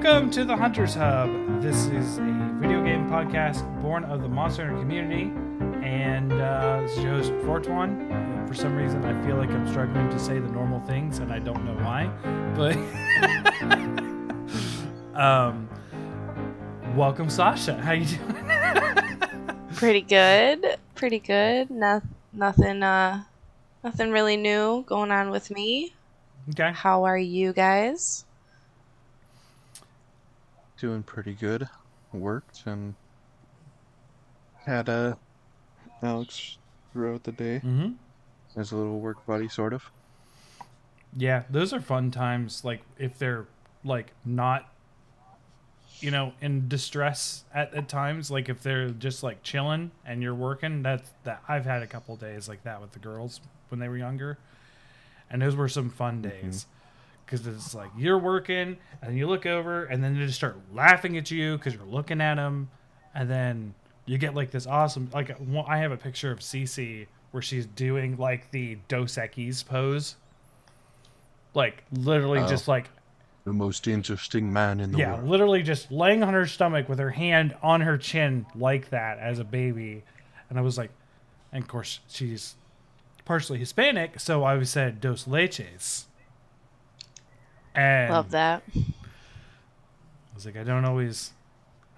Welcome to the Hunters Hub. This is a video game podcast born of the Monster Hunter community, and uh, this is your host Fortuan. For some reason, I feel like I'm struggling to say the normal things, and I don't know why. But um, welcome, Sasha. How you doing? Pretty good. Pretty good. No, nothing. Uh, nothing really new going on with me. okay. How are you guys? Doing pretty good. Worked and had a Alex throughout the day Mm-hmm. as a little work buddy, sort of. Yeah, those are fun times. Like if they're like not, you know, in distress at, at times. Like if they're just like chilling and you're working. That's that. I've had a couple days like that with the girls when they were younger, and those were some fun days. Because it's like you're working and you look over and then they just start laughing at you because you're looking at them, and then you get like this awesome like I have a picture of Cece where she's doing like the Dos Equis pose like literally Oh. just like The most interesting man in the yeah world. literally just laying on her stomach with her hand on her chin like that as a baby and i was like and of course she's partially hispanic so i said dos leches and Love that. i was like i don't always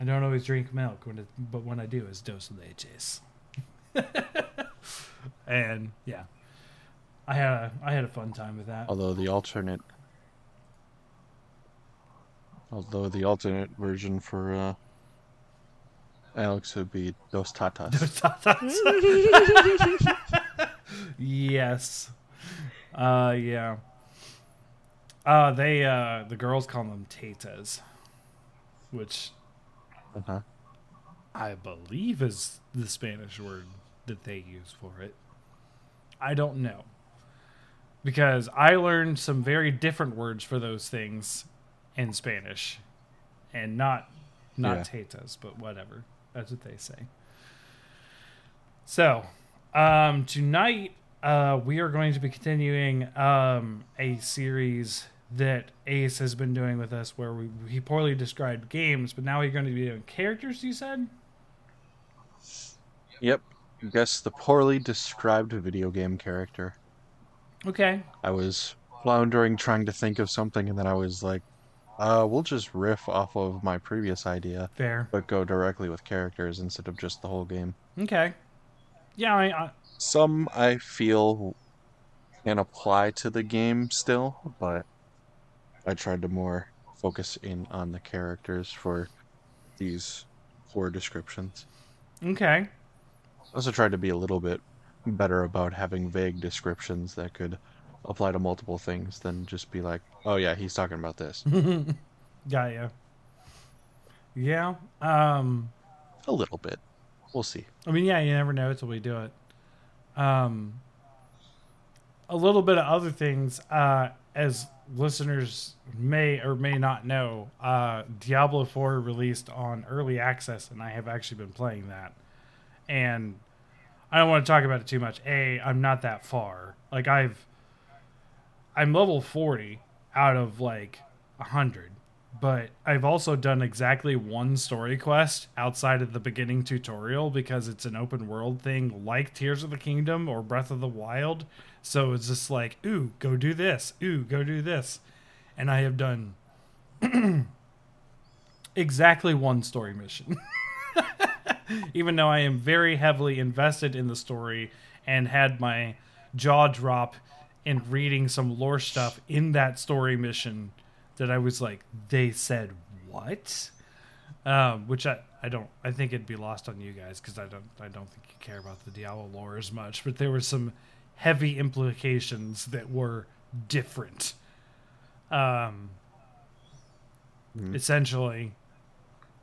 i don't always drink milk when it, but when i do it's dos leches and yeah i had a i had a fun time with that Although the alternate, although the alternate version for uh, Alex would be Dos Tatas. yes. Uh yeah. Uh they uh the girls call them tatas, which uh-huh. I believe is the Spanish word that they use for it. I don't know. Because I learned some very different words for those things in Spanish and not not Yeah. tatas, but whatever. That's what they say. So, um tonight uh we are going to be continuing um a series that Ace has been doing with us where we he poorly described games, but now we're going to be doing characters, you said? Yep. Guess the poorly described video game character. Okay. I was floundering trying to think of something, and then I was like, uh, we'll just riff off of my previous idea, Fair. but go directly with characters instead of just the whole game. Okay. Yeah, I, I Some I feel can apply to the game still, but I tried to more focus in on the characters for these four descriptions. okay. Also tried to be a little bit better about having vague descriptions that could apply to multiple things than just be like, oh yeah, he's talking about this. Got ya. Yeah. Um. a little bit. We'll see. I mean, yeah, you never know until we do it. Um. A little bit of other things, uh, as listeners may or may not know, uh, Diablo 4 released on early access, and I have actually been playing that. And I don't want to talk about it too much. A, I'm not that far. Like I've, I'm level 40 out of like 100 but I've also done exactly one story quest outside of the beginning tutorial because it's an open world thing like Tears of the Kingdom or Breath of the Wild. So it's just like, ooh, go do this. Ooh, go do this. And I have done exactly one story mission. Even though I am very heavily invested in the story and had my jaw drop in reading some lore stuff in that story mission that I was like, they said what? Um, which I, I don't I think it'd be lost on you guys because I don't I don't think you care about the Diablo lore as much. But there were some heavy implications that were different. Um, Mhm. essentially,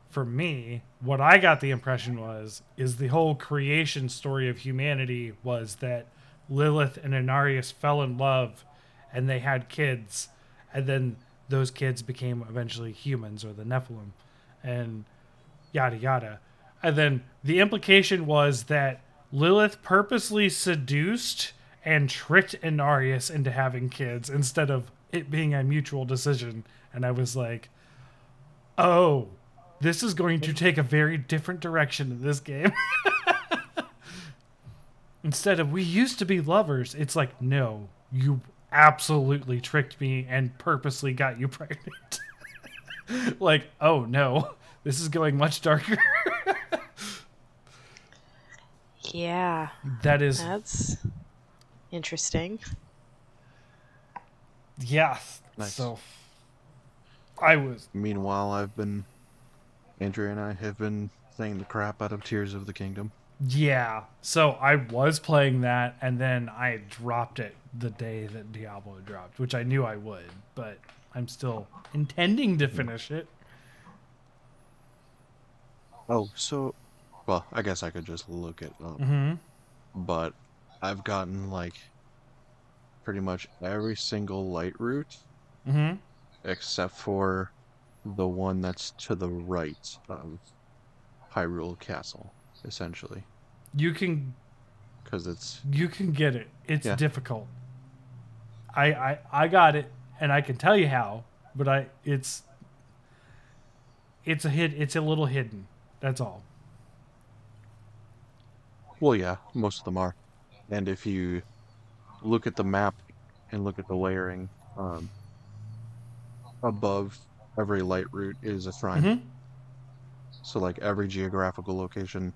for me, what I got the impression was is the whole creation story of humanity was that Lilith and Inarius fell in love, and they had kids, and then those kids became eventually humans or the Nephilim, and yada yada. And then the implication was that Lilith purposely seduced and tricked Inarius into having kids instead of it being a mutual decision. And I was like, oh, this is going to take a very different direction in this game. Instead of we used to be lovers, it's like, no, you absolutely tricked me and purposely got you pregnant. like, oh no, this is going much darker. Yeah, that is, that's interesting. yeah. Nice. So, I was Meanwhile, I've been. Andrea and I have been playing the crap out of Tears of the Kingdom. Yeah. So I was playing that and then I dropped it the day that Diablo dropped, which I knew I would, but I'm still intending to finish it. Oh, so. Well, I guess I could just look it up. hmm But I've gotten, like, pretty much every single Lightroot hmm except for the one that's to the right of Hyrule Castle, essentially. You can Because it's. you can get it. It's Yeah. difficult. I, I I got it and I can tell you how, but I it's it's a hit it's a little hidden. That's all. Well, yeah, most of them are. And if you look at the map and look at the layering, um, above every Lightroot is a shrine. Mhm. So, like every geographical location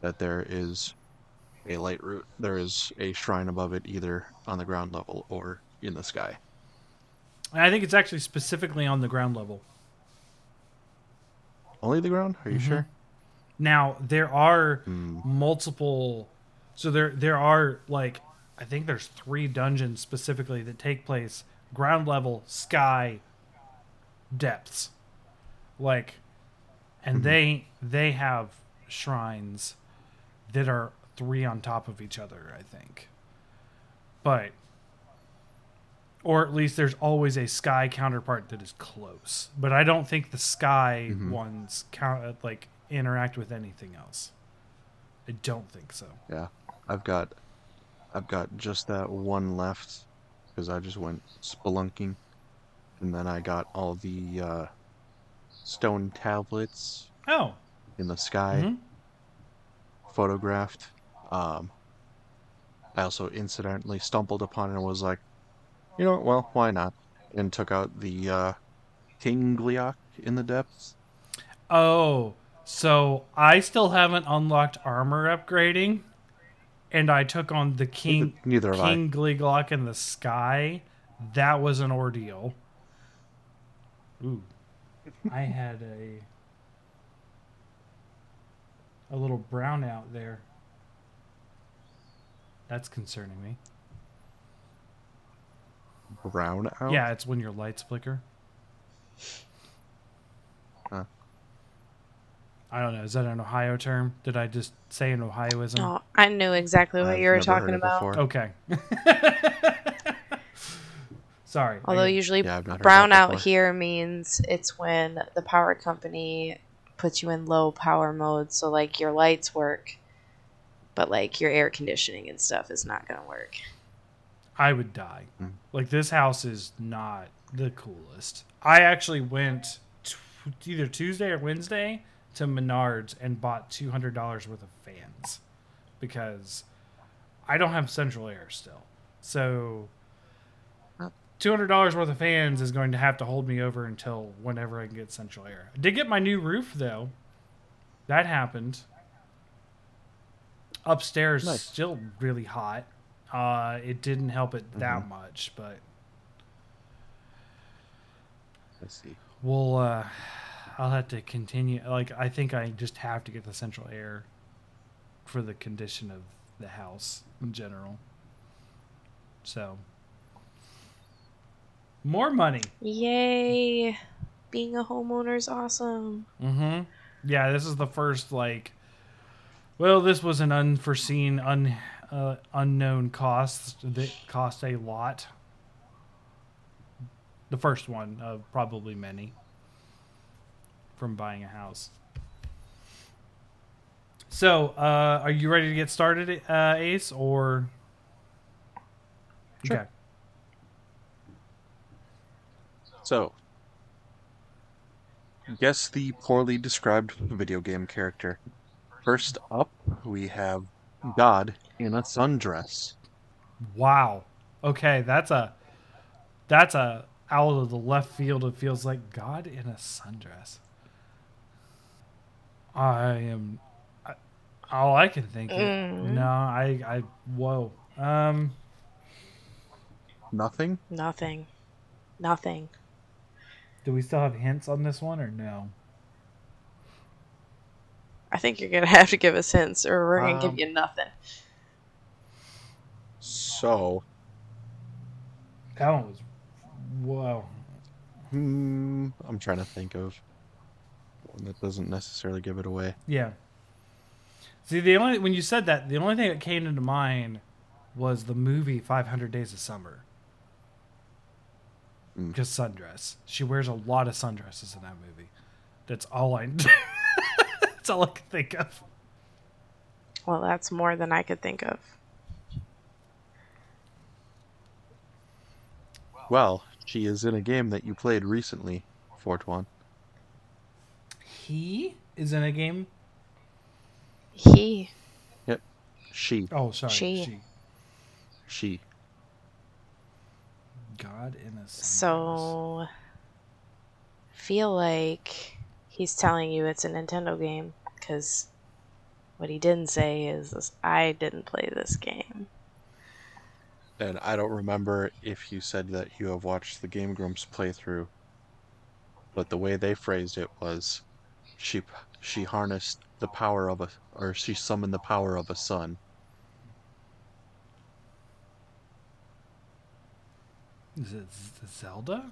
that there is a Lightroot, there is a shrine above it, either on the ground level or in the sky. And I think it's actually specifically on the ground level. Only the ground? Are you Mhm. sure? Now there are Hmm. multiple, so there there are like I think there's three dungeons specifically that take place ground level, sky, depths, like, and Mhm. they they have shrines that are three on top of each other. I think, but. Or at least there's always a sky counterpart that is close, but I don't think the sky Mhm. ones count like interact with anything else. I don't think so. Yeah, I've got, I've got just that one left because I just went spelunking, and then I got all the uh, stone tablets Oh, in the sky mhm. Photographed. Um, I also incidentally stumbled upon it and was like, you know? Well, why not? And took out the uh, King Gleeok in the depths. oh, so I still haven't unlocked armor upgrading, and I took on the king Neither have I. King Gliglock in the sky. That was an ordeal. Ooh, I had a a little brownout there. That's concerning me. Brown out. Yeah, it's when your lights flicker. Huh. I don't know. Is that an Ohio term? Did I just say an Ohioism? Oh, I knew exactly what I've you were talking about. Okay. Sorry. Although get- usually Yeah, I've not heard brown out here means it's when the power company puts you in low power mode, so like your lights work, but like your air conditioning and stuff is not gonna work. I would die. Hmm. Like this house is not the coolest. I actually went t- either Tuesday or Wednesday to Menards and bought two hundred dollars worth of fans because I don't have central air still. So two hundred dollars worth of fans is going to have to hold me over until whenever I can get central air. I did get my new roof though. That happened. Upstairs Nice. still really hot. Uh, it didn't help it that Mhm. much, but Let's see. we'll. Uh, I'll have to continue. Like I think I just have to get the central air for the condition of the house in general. So more money. Yay! Being a homeowner is awesome. Mm-hmm. Yeah, this is the first like. Well, this was an unforeseen, un, uh, unknown cost that cost a lot. The first one of probably many from buying a house. So, uh, are you ready to get started, uh, Ace, or? Sure. Okay. So, Guess the poorly described video game character. First up, we have God in a sundress. Wow. Okay, that's a that's a out of the left field. It feels like God in a sundress. I am. I, all I can think. Of, Mm. no, I. I. Whoa. Um. Nothing? Nothing. Nothing. Do we still have hints on this one or no? I think you're gonna have to give us hints, or we're gonna Um, give you nothing. So, That one was. Whoa. hmm, I'm trying to think of one that doesn't necessarily give it away. Yeah. See, the only when you said that, the only thing that came into mind was the movie Five Hundred Days of Summer. Mm. Because sundress, she wears a lot of sundresses in that movie. That's all I. That's all I can think of. Well, that's more than I could think of. Well, she is in a game that you played recently, Fortuan. He is in a game. He. Yep. She. Oh, sorry. She. She. She. God in a sundress. So. Feel like he's telling you it's a Nintendo game, because what he didn't say is I didn't play this game. And I don't remember if you said that you have watched the Game Grumps playthrough, but the way they phrased it was, she she harnessed the power of a, or she summoned the power of a sun. Is it Zelda?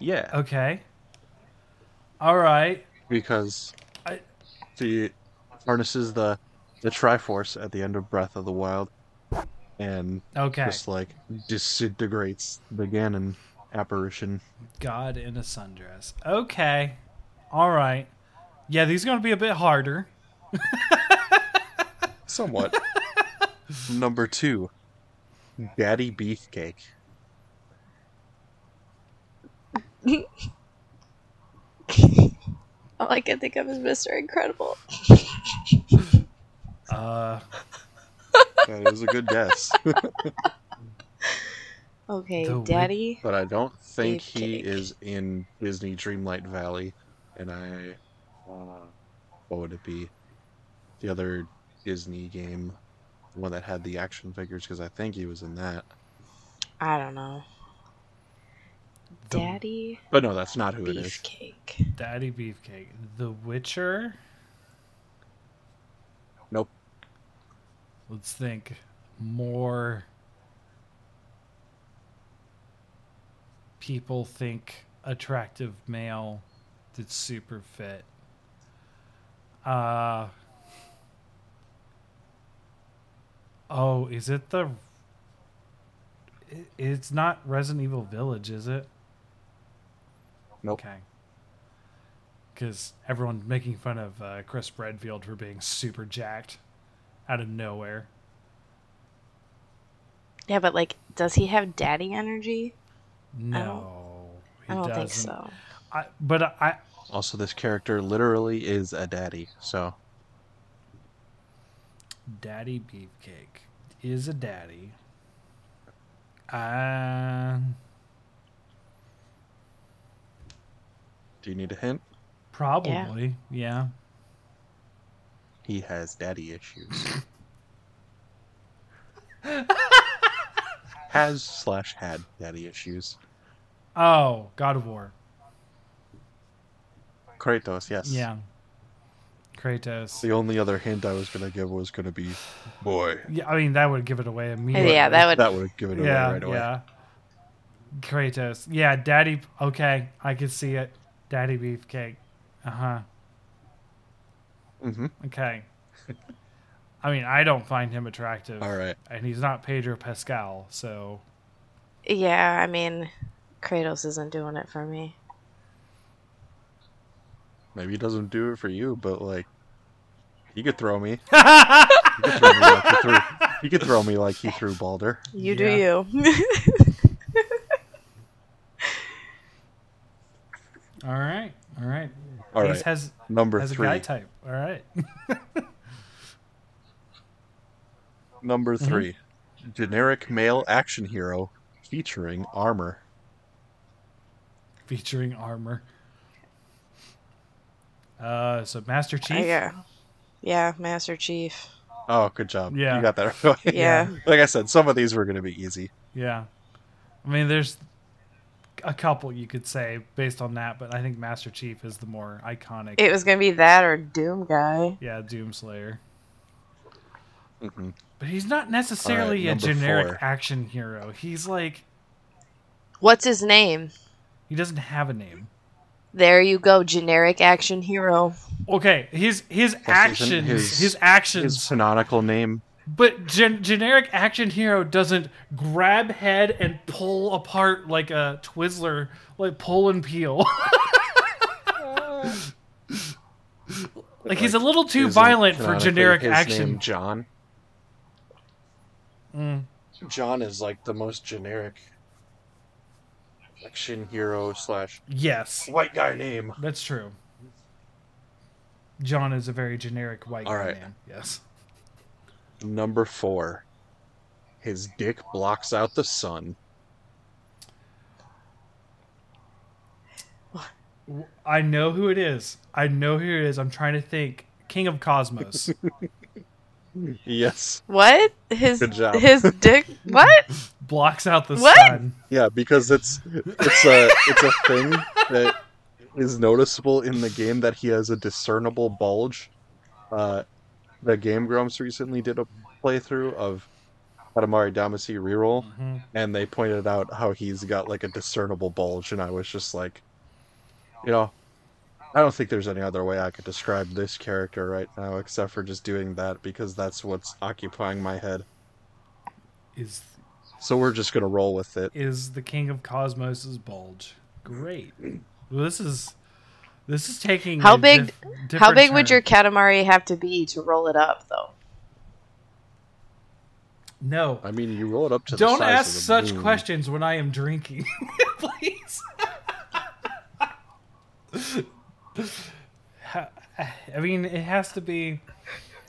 Yeah, Okay. All right. because I- she harnesses the the Triforce at the end of Breath of the Wild, and Okay. just like disintegrates the Ganon apparition. God in a sundress. Okay. All right. Yeah, these are going to be a bit harder. Somewhat. Number two, Daddy Beefcake. All I can think of is Mr. Incredible. Uh, That is a good guess, Okay, The wi- Daddy. but I don't think he Beefcake. is in Disney Dreamlight Valley. And I, uh, what would it be? The other Disney game, the one that had the action figures, because I think he was in that. I don't know. The- Daddy But no, that's not who it is. Beefcake. Daddy Beefcake. The Witcher? Nope. Let's think. More people think attractive male that's super fit. Uh Oh, is it the It's not Resident Evil Village, is it? Nope. Okay. Because everyone's making fun of uh, Chris Redfield for being super jacked out of nowhere. Yeah, but like, does he have daddy energy? No, he I don't think doesn't. so. I, but I, Also, this character literally is a daddy, so Daddy Beefcake is a daddy. Uh, do you need a hint? probably, yeah. He has daddy issues. has slash had daddy issues. Oh, God of War. Kratos, yes. Yeah. Kratos. The only other hint I was gonna give was gonna be boy. Yeah, I mean that would give it away immediately. Yeah, that would. That would give it away yeah, right away. yeah. Kratos. Yeah, Daddy. Okay, I can see it. Daddy Beefcake. Uh huh. hmm Okay. I mean, I don't find him attractive. All right. And he's not Pedro Pascal, so Yeah, I mean, Kratos isn't doing it for me. Maybe he doesn't do it for you, but like, he could throw me. He could throw me like he threw. He could throw me like he threw Baldur. You Yeah. do you. all right. Ace has Number has a three. guy type. All right. Number Mm-hmm. 3 Generic male action hero featuring armor. Featuring armor. Uh, so Master Chief. Yeah. Yeah, Master Chief. Oh, good job. Yeah. You got that right. Yeah. like I said, some of these were going to be easy. Yeah. I mean, there's a couple you could say based on that, but I think Master Chief is the more iconic. It was gonna be that or Doom Guy. yeah, Doomslayer. hmm But he's not necessarily Alright, a generic four. action hero. He's like What's his name? he doesn't have a name. There you go, generic action hero. Okay, his his isn't actions, his- his, actions, His canonical name. but gen- generic action hero doesn't grab head and pull apart like a Twizzler, like pull and peel. like he's a little too violent for generic his action. name John. Mm. John is like the most generic action hero slash Yes, white guy name. that's true. John is a very generic white All guy right. man. Yes. Number four. His dick blocks out the sun. I know who it is. I know who it is. I'm trying to think. King of Cosmos. Yes. What? His Good job. his dick what? blocks out the What? sun. Yeah, because it's it's a it's a thing that is noticeable in the game that he has a discernible bulge. Uh, the Game Grumps recently did a playthrough of Katamari Damacy reroll, Mhm. and they pointed out how he's got like a discernible bulge, and I was just like, you know, I don't think there's any other way I could describe this character right now except for just doing that because that's what's occupying my head. Is So we're just gonna roll with it. is the King of Cosmos's bulge? Great. Well, this is this is taking How a big- dif- How different big would your Katamari have to be to roll it up though? no? I mean, you roll it up to Don't size ask of the such moon. questions when I am drinking, please. I mean, it has to be.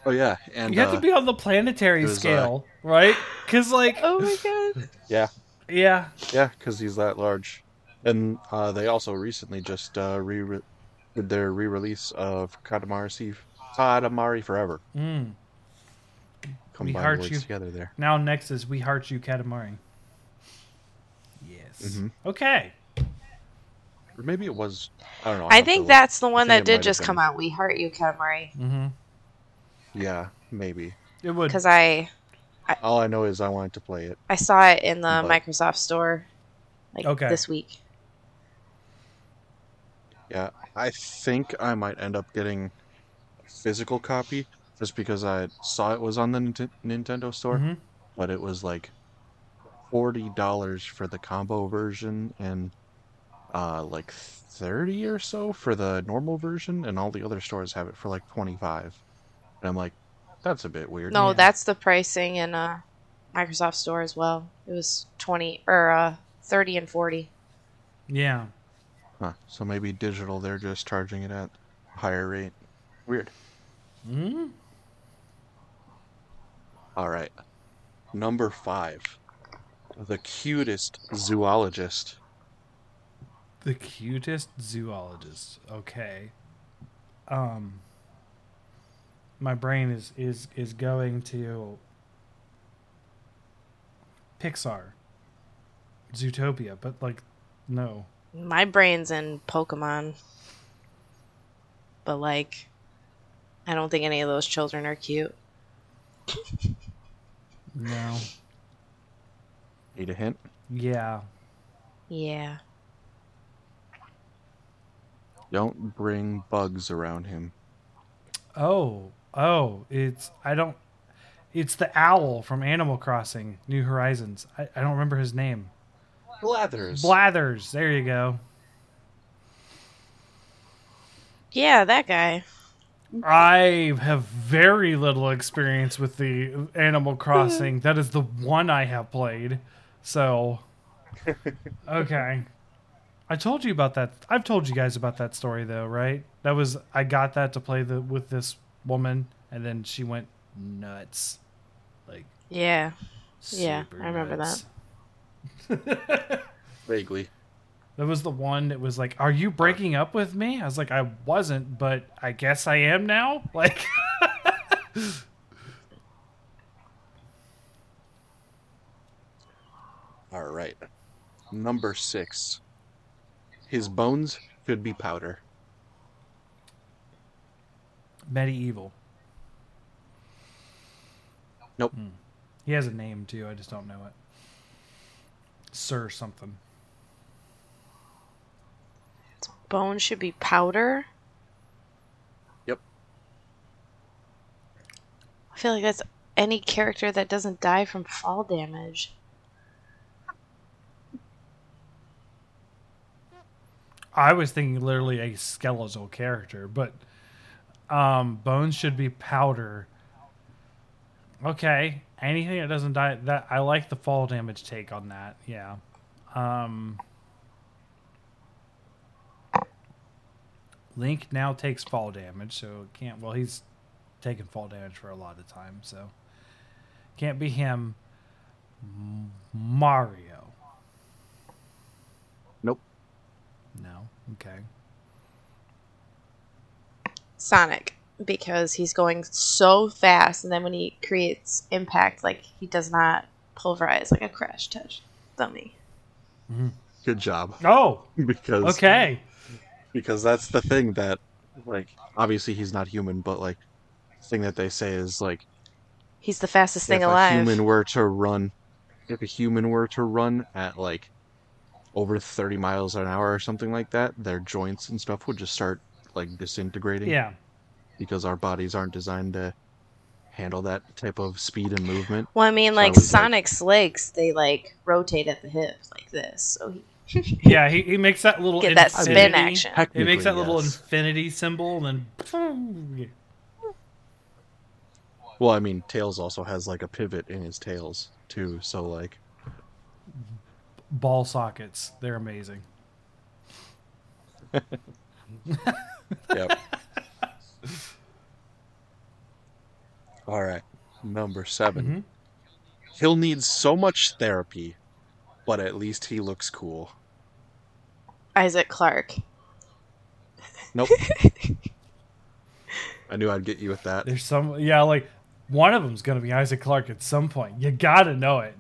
Oh yeah, and You have uh, to be on the planetary it was, uh, scale, right? Because, like, Oh my god. yeah, yeah, yeah, because he's that large. And uh, they also recently just uh, re did their re-release of Katamari Katamari Forever. mm. Combine we heart you. together there. Now next is We Heart You Katamari. Yes. Mhm. Okay. Or maybe it was. I don't know. I think that's the one that did might have just been. come out. We heart you, Katamari. Mm-hmm. Yeah, maybe. It would. Because I All I know is I wanted to play it. I saw it in the But- Microsoft store like Okay. this week. Yeah, I think I might end up getting a physical copy just because I saw it was on the Nint- Nintendo store. Mhm. but it was like forty dollars for the combo version and uh like thirty or so for the normal version, and all the other stores have it for like twenty five. And I'm like, that's a bit weird. No, Yeah. that's the pricing in uh Microsoft store as well. It was twenty or uh thirty and forty. Yeah. Huh. So maybe digital, they're just charging it at a higher rate. Weird. hmm All right. Number five, the cutest zoologist. The cutest zoologist. Okay. Um. My brain is is is going to Pixar, Zootopia, but like, no. My brain's in Pokemon. But like I don't think any of those children are cute. No. Need a hint? Yeah. Yeah. Don't bring bugs around him. Oh, oh, it's I don't. It's the owl from Animal Crossing: New Horizons. I, I don't remember his name. Blathers. Blathers. There you go. Yeah, that guy. I have very little experience with the Animal Crossing. that is the one I have played. So, okay. I I told you about that. I've told you guys about that story though, right? That was I got that to play the with this woman, and then she went nuts, like Yeah. Yeah, I remember nuts. Vaguely. That was the one that was like, "Are you breaking up with me?" I was like, "I wasn't, but I guess I am now." Like, All right. Number six. His bones should be powder. Medieval. Nope. Hmm. He has a name too. I just don't know it. Sir something. Bone should be powder. Yep. I feel like that's any character that doesn't die from fall damage. I was thinking literally a skeletal character, but um, bones should be powder. Okay, anything that doesn't die. That I like the fall damage take on that. Yeah. Um, Link now takes fall damage, so it can't. Well, he's taken fall damage for a lot of time, so can't be him. M- Mario. Nope. No. Okay. Sonic, because he's going so fast, and then when he creates impact, like he does not pulverize like a crash touch dummy. Mm-hmm. Good job. Oh, because okay. because that's the thing that like obviously he's not human, but like the thing that they say is like He's the fastest thing if alive. a human were to run if a human were to run at like over 30 miles an hour or something like that, their joints and stuff would just start like disintegrating Yeah. because our bodies aren't designed to handle that type of speed and movement. Well, I mean, So I like was like- legs, they like rotate at the hips like this. So he Yeah, he, he makes that little get that spin action. He makes that Technically, little infinity symbol and then Well, I mean, Tails also has like a pivot in his tails too, so like ball sockets. They're amazing. Yep. All right. Number 7 Mhm. He'll need so much therapy, but at least he looks cool. Isaac Clarke. Nope. I knew I'd get you with that. There's some yeah, like one of them's gonna be Isaac Clarke at some point. You gotta know it.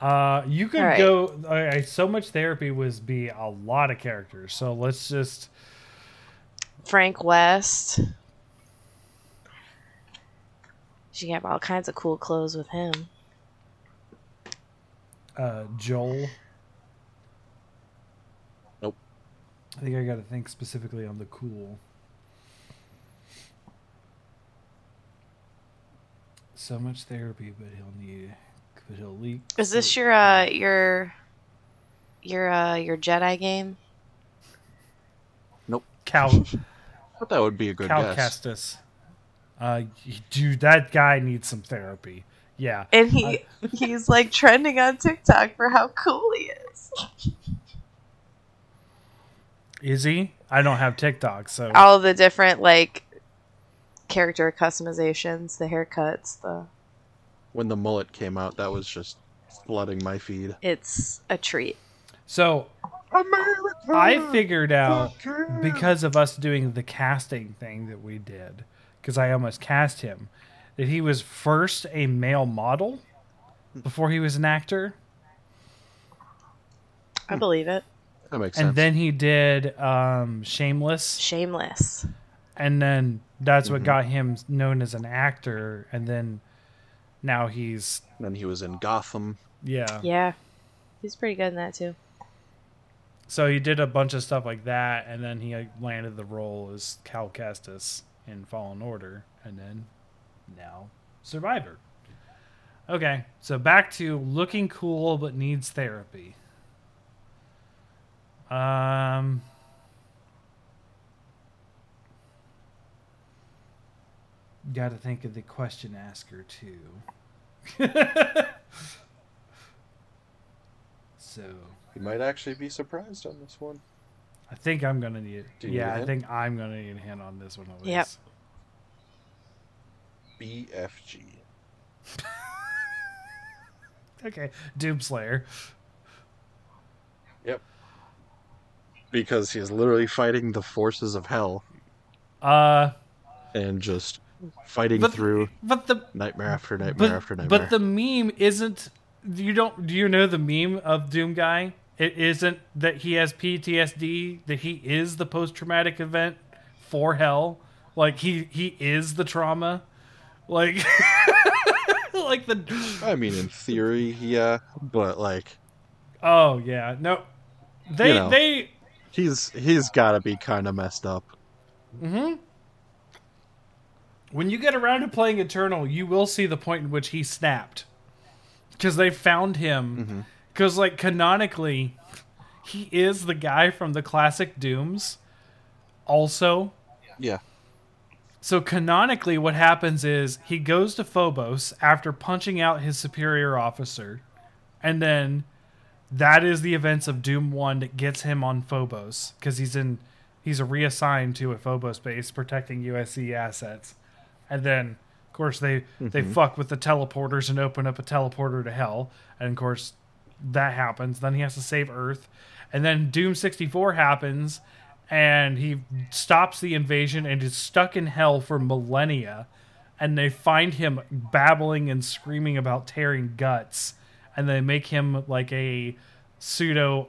Uh, you could All right. go. Okay, so much therapy was be a lot of characters. So let's just Frank West. You have all kinds of cool clothes with him. uh, Joel. Nope. I think I got to think specifically on the cool. So much therapy, but he'll need. But he'll leak. Is this your uh your your uh your Jedi game? Nope. Cal But that would be a good Cal guess. Kestis? Uh, dude, that guy needs some therapy. Yeah, And he he's like trending on TikTok for how cool he is. is he? I don't have TikTok, so All the different like character customizations, the haircuts, the When the mullet came out, that was just flooding my feed. it's a treat. so America! I figured out because of us doing the casting thing that we did, because I almost cast him, that he was first a male model before he was an actor, I believe it. That makes sense. and then he did um, Shameless, Shameless. and then that's what Mhm. got him known as an actor, and then now he's then he was in Gotham. yeah. Yeah. He's pretty good in that too. So he did a bunch of stuff like that, and then he landed the role as Cal Kestis in Fallen Order, and then now Survivor. Okay, so back to looking cool but needs therapy. Um. Got to think of the question asker too. So You might actually be surprised on this one. I think I'm gonna need. Do you need yeah, a I hint? think I'm gonna need a hint on this one. At Yep. least. BFG. Okay, Doomslayer. Yep. Because he is literally fighting the forces of hell Uh, and just fighting but through but the nightmare after nightmare but, after nightmare. but the meme isn't. You don't. Do you know the meme of Doom Guy? It isn't that he has PTSD. That he is the post traumatic event for hell. Like he he is the trauma. Like like the. I mean, in theory, yeah, but like Oh yeah, no. They You know. they he's he's got to be kind of messed up. hmm When you get around to playing Eternal, you will see the point in which he snapped. Because they found him. Mm-hmm. Because, like, canonically, he is the guy from the classic Dooms. Also. Yeah. So, canonically, what happens is he goes to Phobos after punching out his superior officer. And then that is the events of Doom 1 that gets him on Phobos. Because he's in. He's reassigned to a Phobos base protecting UAC assets. And then, of course, they they mm-hmm. fuck with the teleporters and open up a teleporter to hell. And of course, that happens. Then he has to save Earth, and then Doom sixty four happens, and he stops the invasion and is stuck in hell for millennia. And they find him babbling and screaming about tearing guts, and they make him like a pseudo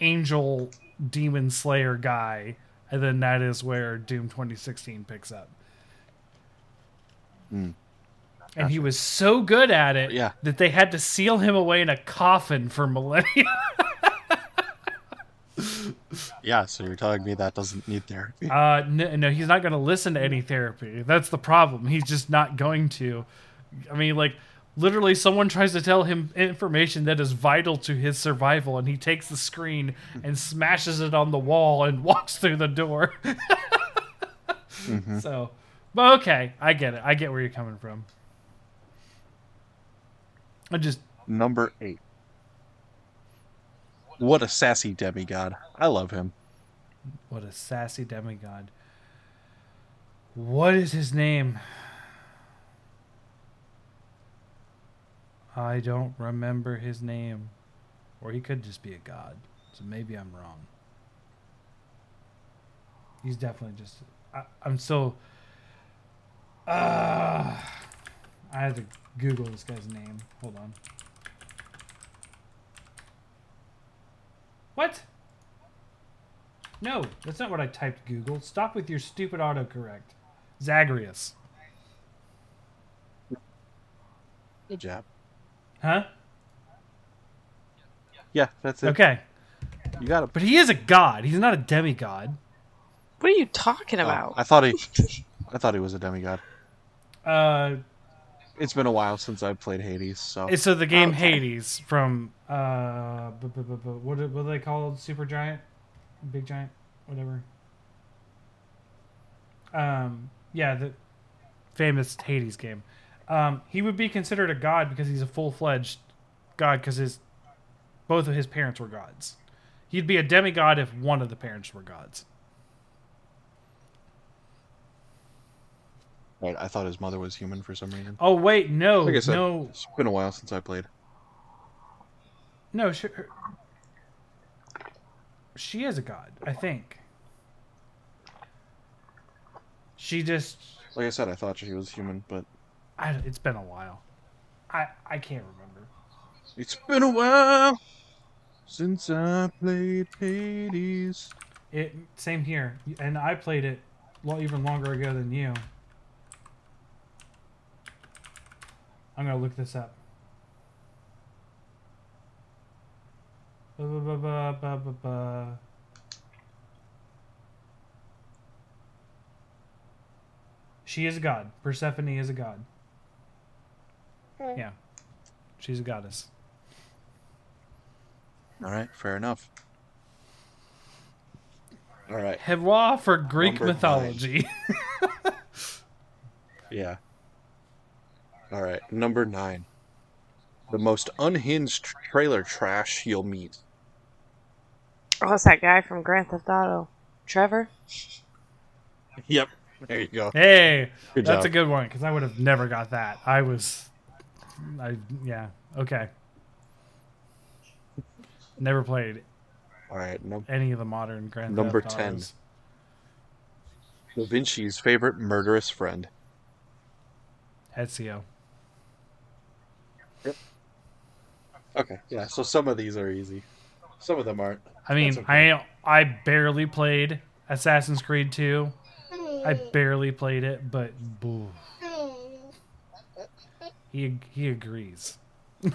angel demon slayer guy. And then that is where Doom 2016 picks up. Hmm. And he was so good at it Yeah. that they had to seal him away in a coffin for millennia. Yeah, so you're telling me that doesn't need therapy? Uh, no, no, he's not going to listen to any therapy. That's the problem. He's just not going to. I mean, like, literally, someone tries to tell him information that is vital to his survival, and he takes the screen and smashes it on the wall and walks through the door. Mhm. So, but okay, I get it. I get where you're coming from. I just, Number eight. What a sassy demigod. I love him. what a sassy demigod. What is his name? I don't remember his name. Or he could just be a god. So maybe I'm wrong. He's definitely just. I, I'm still. Uh, I have to Google this guy's name. Hold on. What? No, that's not what I typed Google. Stop with your stupid autocorrect. Zagreus. Good job. Huh? Yeah, that's it. Okay. You got it. But he is a god. He's not a demigod. What are you talking about? I thought he, I thought he was a demigod. Uh, It's been a while since I played Hades, so so the game Okay. Hades from uh, what what are they called? Super Giant, Big Giant, whatever. Um, yeah, the famous Hades game. Um, he would be considered a god because he's a full fledged god because his both of his parents were gods. He'd be a demigod if one of the parents were gods. Right, I thought his mother was human for some reason. Oh wait, no, Like I said, no, it's been a while since I played. No, she, her- she is a god, I think. She just, Like I said, I thought she was human, but I, it's been a while. I I can't remember. it's been a while since I played Hades. It same here, and I played it lo- even longer ago than you. I'm gonna look this up. Ba, ba, ba, ba, ba, ba, ba. She is a god. Persephone is a god. Hmm. Yeah. She's a goddess. All right, fair enough. All right, Hewa for Greek Number mythology. yeah. All right, number nine. the most unhinged trailer trash you'll meet. Oh, it's that guy from Grand Theft Auto, Trevor. Yep. There you go. Hey, Good that's job. a good one because I would have never got that. I was, I yeah okay. Never played All right. Num- any of the modern Grand Theft Auto. Number Theft 10. Autos. Da Vinci's favorite murderous friend. Ezio. Okay. Yeah. So some of these are easy. Some of them aren't. I mean, okay. I I barely played Assassin's Creed 2. I barely played it, but boo, he he agrees.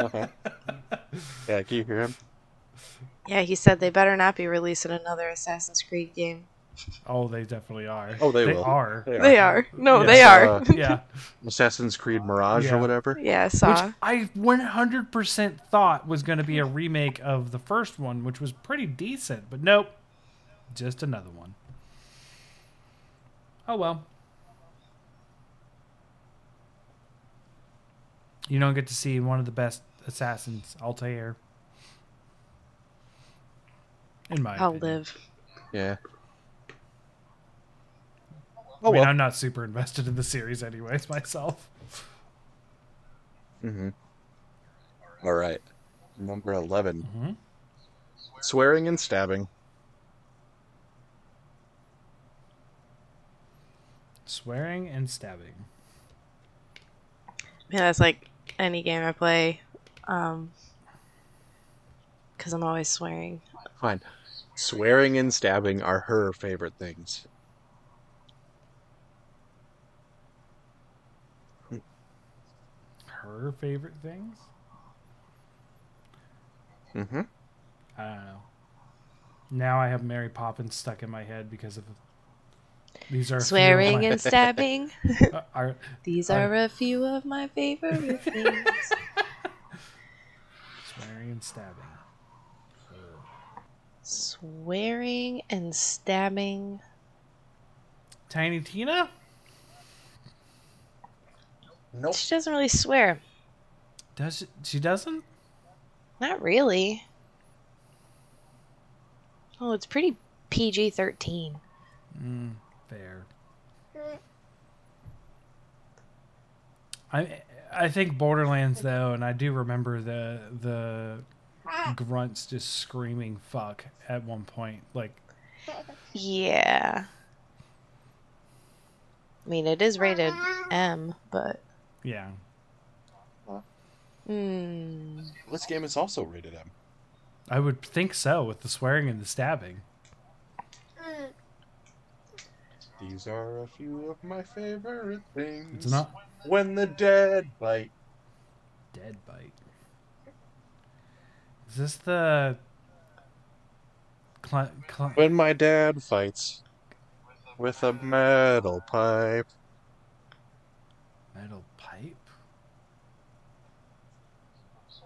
Okay. yeah. Can you hear him? Yeah, he said they better not be releasing another Assassin's Creed game. Oh, they definitely are. Oh, they will. are. They are. No, Yeah. they are. Uh, Yeah. Assassin's Creed Mirage Yeah. or whatever. yeah, I Which. I 100% thought was going to be a remake of the first one, which was pretty decent, but nope. Just another one. Oh well. You don't get to see one of the best assassins, Altair. In my I'll opinion. live. Yeah. I Oh mean, well. I'm not super invested in the series anyways myself. Mm-hmm. All right. Number 11. Mhm. Swearing and stabbing. Swearing and stabbing. Yeah, that's like any game I play. Um, because I'm always swearing. Fine. Swearing and stabbing are her favorite things. Her favorite things? Mm-hmm. I don't know. Now I have Mary Poppins stuck in my head because of these are a few of Swearing my- and stabbing. uh, are These I- are a few of my favorite things. swearing and stabbing. Swearing and stabbing. Tiny Tina? Nope. She doesn't really swear. Does she, she doesn't? Not really. Oh, it's pretty PG 13. Mm, fair. I I think Borderlands though, and I do remember the the grunts just screaming "fuck" at one point. Like, Yeah. I mean, it is rated M, but. yeah, Hmm. This game is also rated M. I would think so with the swearing and the stabbing. These are a few of my favorite things. It's not When the dead bite. dead bite. Is this the? Cl- cl- When my dad fights with a metal pipe. metal pipe?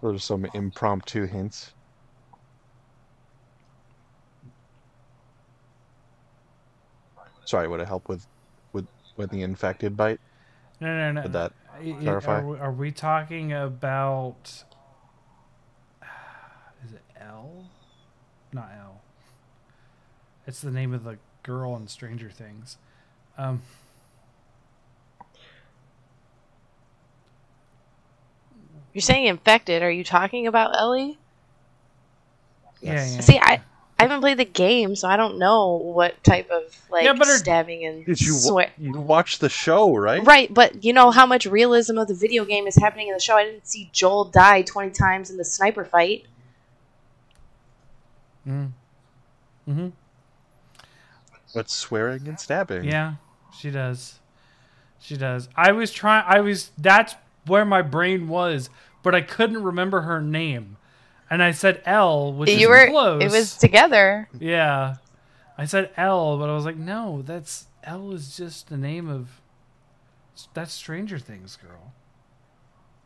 Those are some impromptu hints. Sorry, would it help with with with the infected bite? No, no, no. Would that clarify? Are we, are we talking about? Is it L? Not L. It's the name of the girl in Stranger Things. Um, You're saying infected. Are you talking about Ellie? yeah, Yes. yeah. See, I. I haven't played the game, so I don't know what type of like Yeah, but her- stabbing and Did you wa- swear. you watch the show, right? Right, but you know how much realism of the video game is happening in the show. I didn't see Joel die twenty times in the sniper fight. Mm. hmm But swearing and stabbing. Yeah, she does. She does. I was trying. I was. That's where my brain was, but I couldn't remember her name, and I said L, which you is were. close. It was together. Yeah. I said L, but I was like, no, that's L is just the name of that's Stranger Things girl.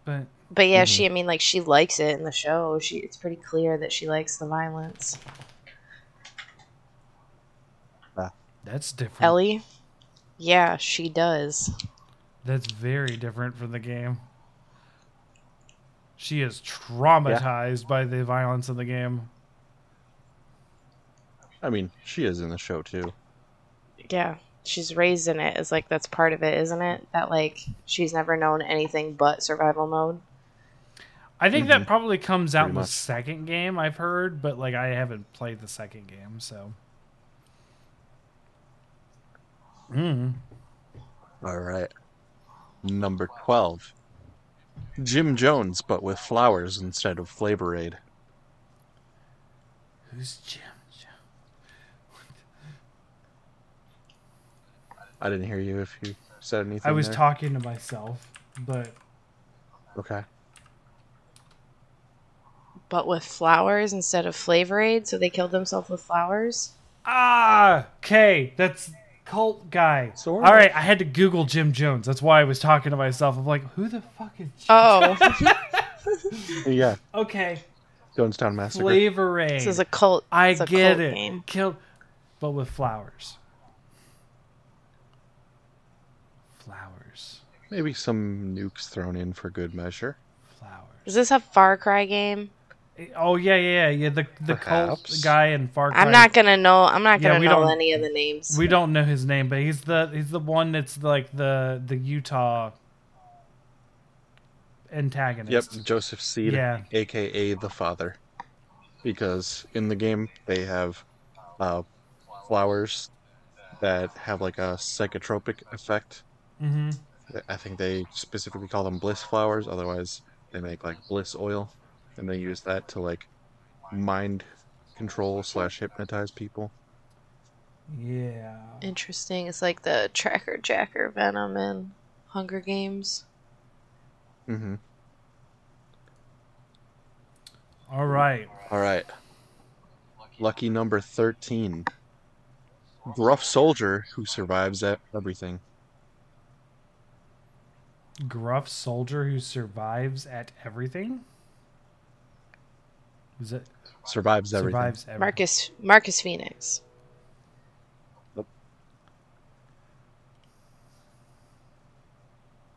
But But yeah, Mhm. she. I mean, like she likes it in the show. She. It's pretty clear that she likes the violence. that's different. Ellie. Yeah, she does. That's very different from the game. She is traumatized by the violence in the game. I mean, she is in the show too. Yeah, she's raised in it. It's like that's part of it, isn't it? That like she's never known anything but survival mode. I think Mhm. that probably comes out Pretty in the much. second game. I've heard, but like I haven't played the second game, so. Mm. All right. Number 12. Jim Jones, but with flowers instead of Flavor Aid. Who's Jim? Jim? I didn't hear you if you said anything. I was there. talking to myself, but Okay. But with flowers instead of flavor aid, so they killed themselves with flowers. ah, okay, that's cult guy. Sort All of. right, I had to Google Jim Jones. That's why I was talking to myself. I'm like, who the fuck is? Jim? Oh, Yeah, okay, Jonestown Massacre. Flavor Aid. this is a cult. I get cult it. Game. Kill, but with flowers. Flowers. Maybe some nukes thrown in for good measure. Flowers. Is this a Far Cry game? Oh yeah, yeah, yeah. The the cult guy in Far Cry. I'm not gonna know. I'm not gonna we know don't- any of the names. We don't know his name, but he's the he's the one that's like the the Utah antagonist. Yep. Joseph Seed, Yeah. aka the father. Because in the game they have uh, flowers that have like a psychotropic effect. Mm-hmm. I think they specifically call them bliss flowers. Otherwise, they make like bliss oil, and they use that to like mind control slash hypnotize people. Yeah. Interesting. It's like the Tracker Jacker Venom in Hunger Games. Mm-hmm. All right. All right. Lucky number thirteen. Gruff soldier who survives at everything. Gruff soldier who survives at everything. Is it Survives everything. survives everything? Marcus Marcus Phoenix. Yep.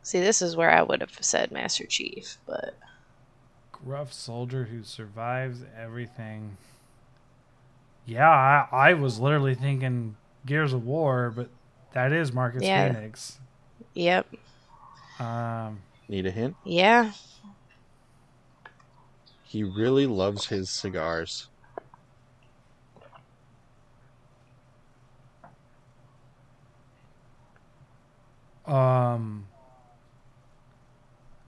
See, this is where I would have said Master Chief, but Gruff soldier who survives everything. Yeah, I, I was literally thinking Gears of War, but that is Marcus Yeah. Phoenix. yep, Um, Need a hint? yeah. He really loves his cigars. um.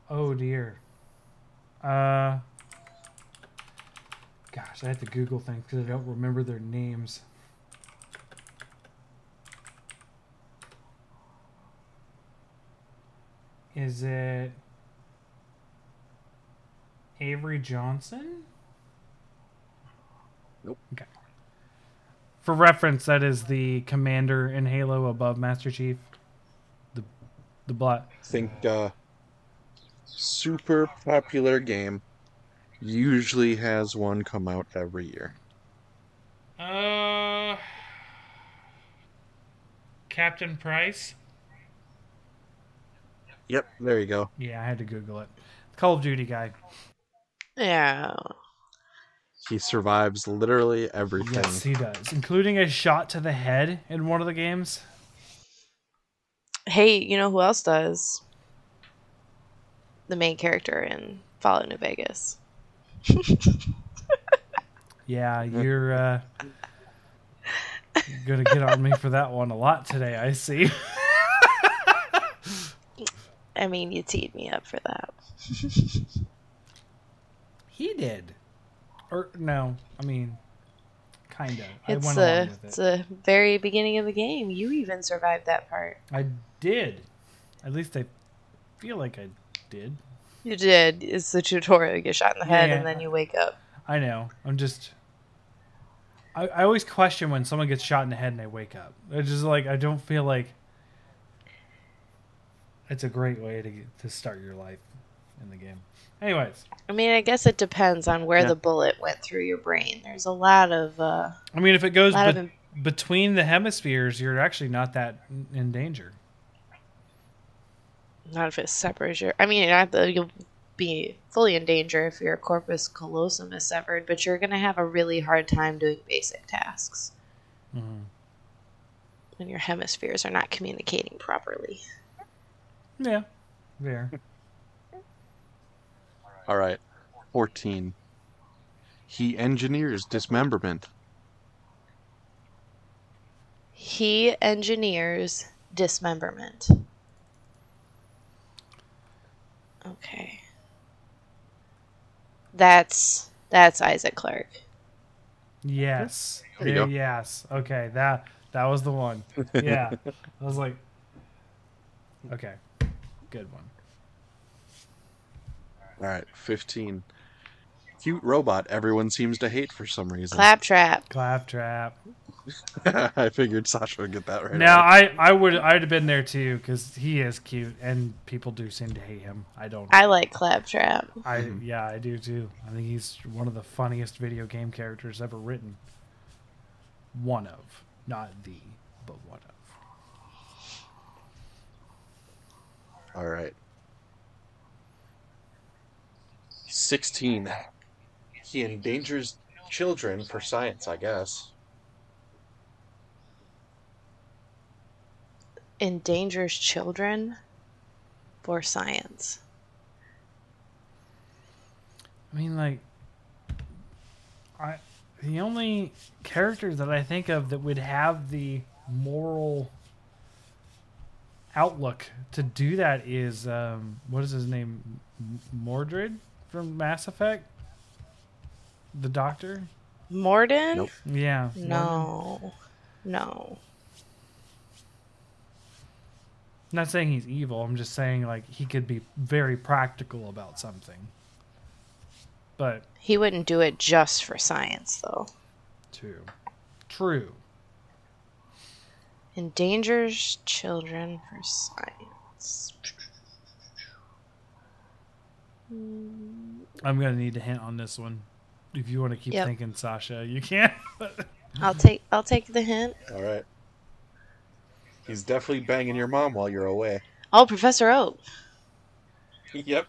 Oh dear. Uh. Gosh, I have to Google things because I don't remember their names. Is it Avery Johnson? Nope. Okay. For reference, that is the commander in Halo above Master Chief. The the black. Think uh, super popular game. Usually has one come out every year. Uh, Captain Price. Yep, there you go. Yeah, I had to Google it. Call of Duty guy. Yeah. He survives literally everything. Yes, he does, including a shot to the head in one of the games. Hey, you know who else does? The main character in Fallout New Vegas. Yeah, you're uh, you're gonna get on me for that one a lot today. I see. I mean, you teed me up for that. he did, or no? I mean, kind of. I It's went the along with it's it. the very beginning of the game. You even survived that part. I did. At least I feel like I did. You did. It's the tutorial. You get shot in the head Yeah. and then you wake up. I know. I'm just. I, I always question when someone gets shot in the head and they wake up. It's just like I don't feel like it's a great way to get, to start your life in the game. Anyways, I mean, I guess it depends on where Yeah. the bullet went through your brain. There's a lot of uh, I mean, if it goes be- im- between the hemispheres, you're actually not that in danger. not if it separates your. I mean, not the, you'll be fully in danger if your corpus callosum is severed, but you're going to have a really hard time doing basic tasks Mhm. when your hemispheres are not communicating properly. Yeah. There. All right. 14. He engineers dismemberment. He engineers dismemberment. Okay. That's that's Isaac Clarke. Yes. There you go. Eh, yes. Okay. That that was the one. Yeah. I was like, okay, good one. All right. 15. Cute robot everyone seems to hate for some reason. Claptrap. Claptrap. I figured Sasha would get that right. Now away. I I would I'd have been there too because he is cute and people do seem to hate him. I don't. I like Claptrap. I mm-hmm. yeah I do too. I think he's one of the funniest video game characters ever written. One of, not the, but one of. All right. 16. He endangers children for science, I guess. Endangers children for science. I mean, like, I the only character that I think of that would have the moral outlook to do that is um, what is his name, Mordred from Mass Effect, the Doctor. Mordin? Nope. Yeah. Mordred. No. No. not saying he's evil. I'm just saying like he could be very practical about something. But He wouldn't do it just for science, though. true, true. Endangers children for science. I'm gonna need a hint on this one. If you want to keep Yep. thinking, Sasha, you can. I'll take I'll take the hint. All right. He's definitely banging your mom while you're away. Oh, Professor Oak. Yep.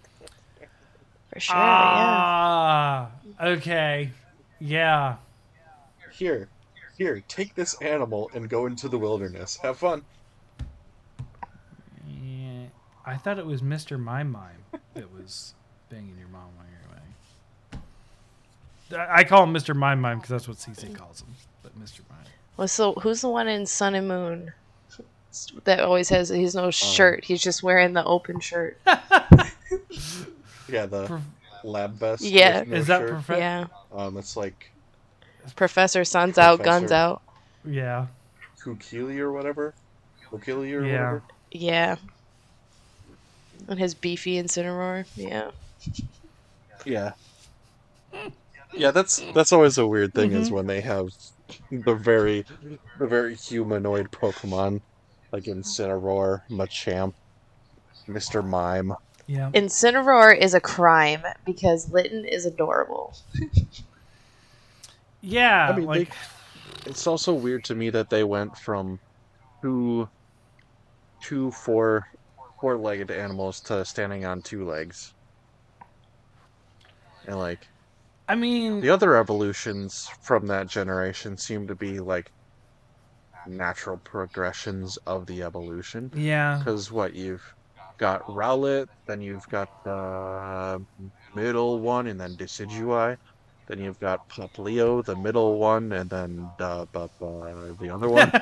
For sure, yeah. ah, okay, yeah. Here, here, take this animal and go into the wilderness. Have fun. yeah. I thought it was Mr. Mime Mime that was banging your mom while you're away. I I call him Mr. Mime Mime because that's what CC calls him. But Mr. Mime. Well, so who's the one in Sun and Moon that always has he's no shirt. He's just wearing the open shirt. Yeah, the Prof- lab vest. Yeah. no is that shirt. perfect? Yeah. Um, it's like Professor Sun's out, guns out. Yeah. Kukili or whatever. Kukili or Yeah. whatever. Yeah. And his beefy Incineroar. Yeah. Yeah. Yeah, that's that's always a weird thing is Mhm. when they have the very the very humanoid Pokemon like Incineroar, Machamp, Mr. Mime. Yeah. Incineroar is a crime because Litten is adorable. Yeah. I mean, like, they, it's also weird to me that they went from two two four four legged animals to standing on two legs. And like I mean, The other evolutions from that generation seem to be like natural progressions of the evolution. yeah. Because what you've got Rowlet, then you've got the middle one, and then Decidueye. Then you've got Popplio, the middle one, and then uh, bu- bu- the other one.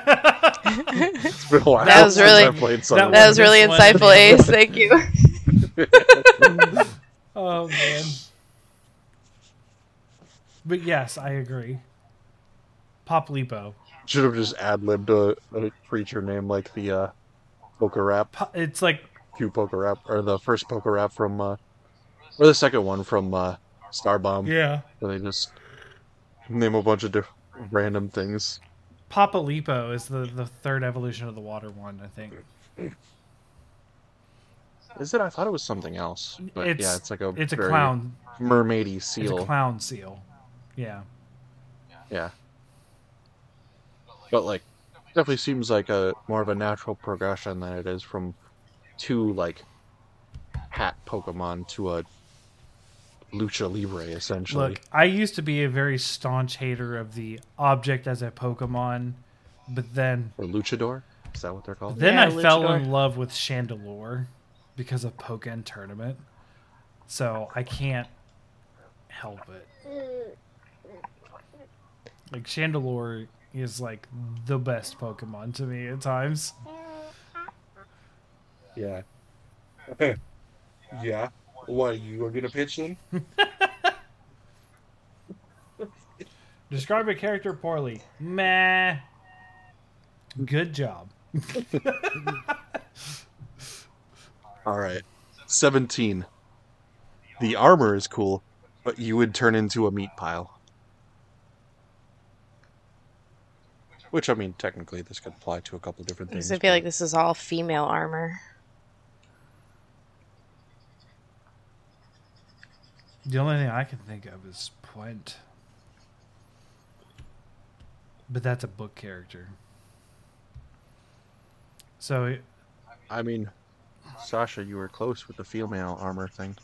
It's been a while That was really- I played Sun that That was really insightful, Ace. Thank you. Oh man. But yes, I agree. Pop Lipo. Should have just ad libbed a, a creature name like the uh, Poker Rap. Po- It's like Q Poker Rap, or the first Poker Rap from, uh, or the second one from uh, Starbomb, yeah. where they just name a bunch of different random things. Papa Lipo is the, the third evolution of the water one, I think. Is it? I thought it was something else. But It's- yeah, it's like a It's a clown. mermaidy It's seal. a clown seal. Yeah. Yeah. But like, definitely seems like a more of a natural progression than it is from two like hat Pokemon to a lucha libre essentially. Look, I used to be a very staunch hater of the object as a Pokemon, but then or luchador. Is that what they're called? then Yeah, I fell in love with Chandelure because of Pokken Tournament. So I can't help it. Mm. Like Chandelure is like the best Pokemon to me at times. Yeah. yeah. What you are gonna pitch in? Describe a character poorly. Meh. Good job. All right. 17. The armor is cool, but you would turn into a meat pile. Which, I mean, technically, this could apply to a couple different things. Because I feel like this is all female armor. The only thing I can think of is Pwent. But that's a book character. So I mean, Sasha, you were close with the female armor thing.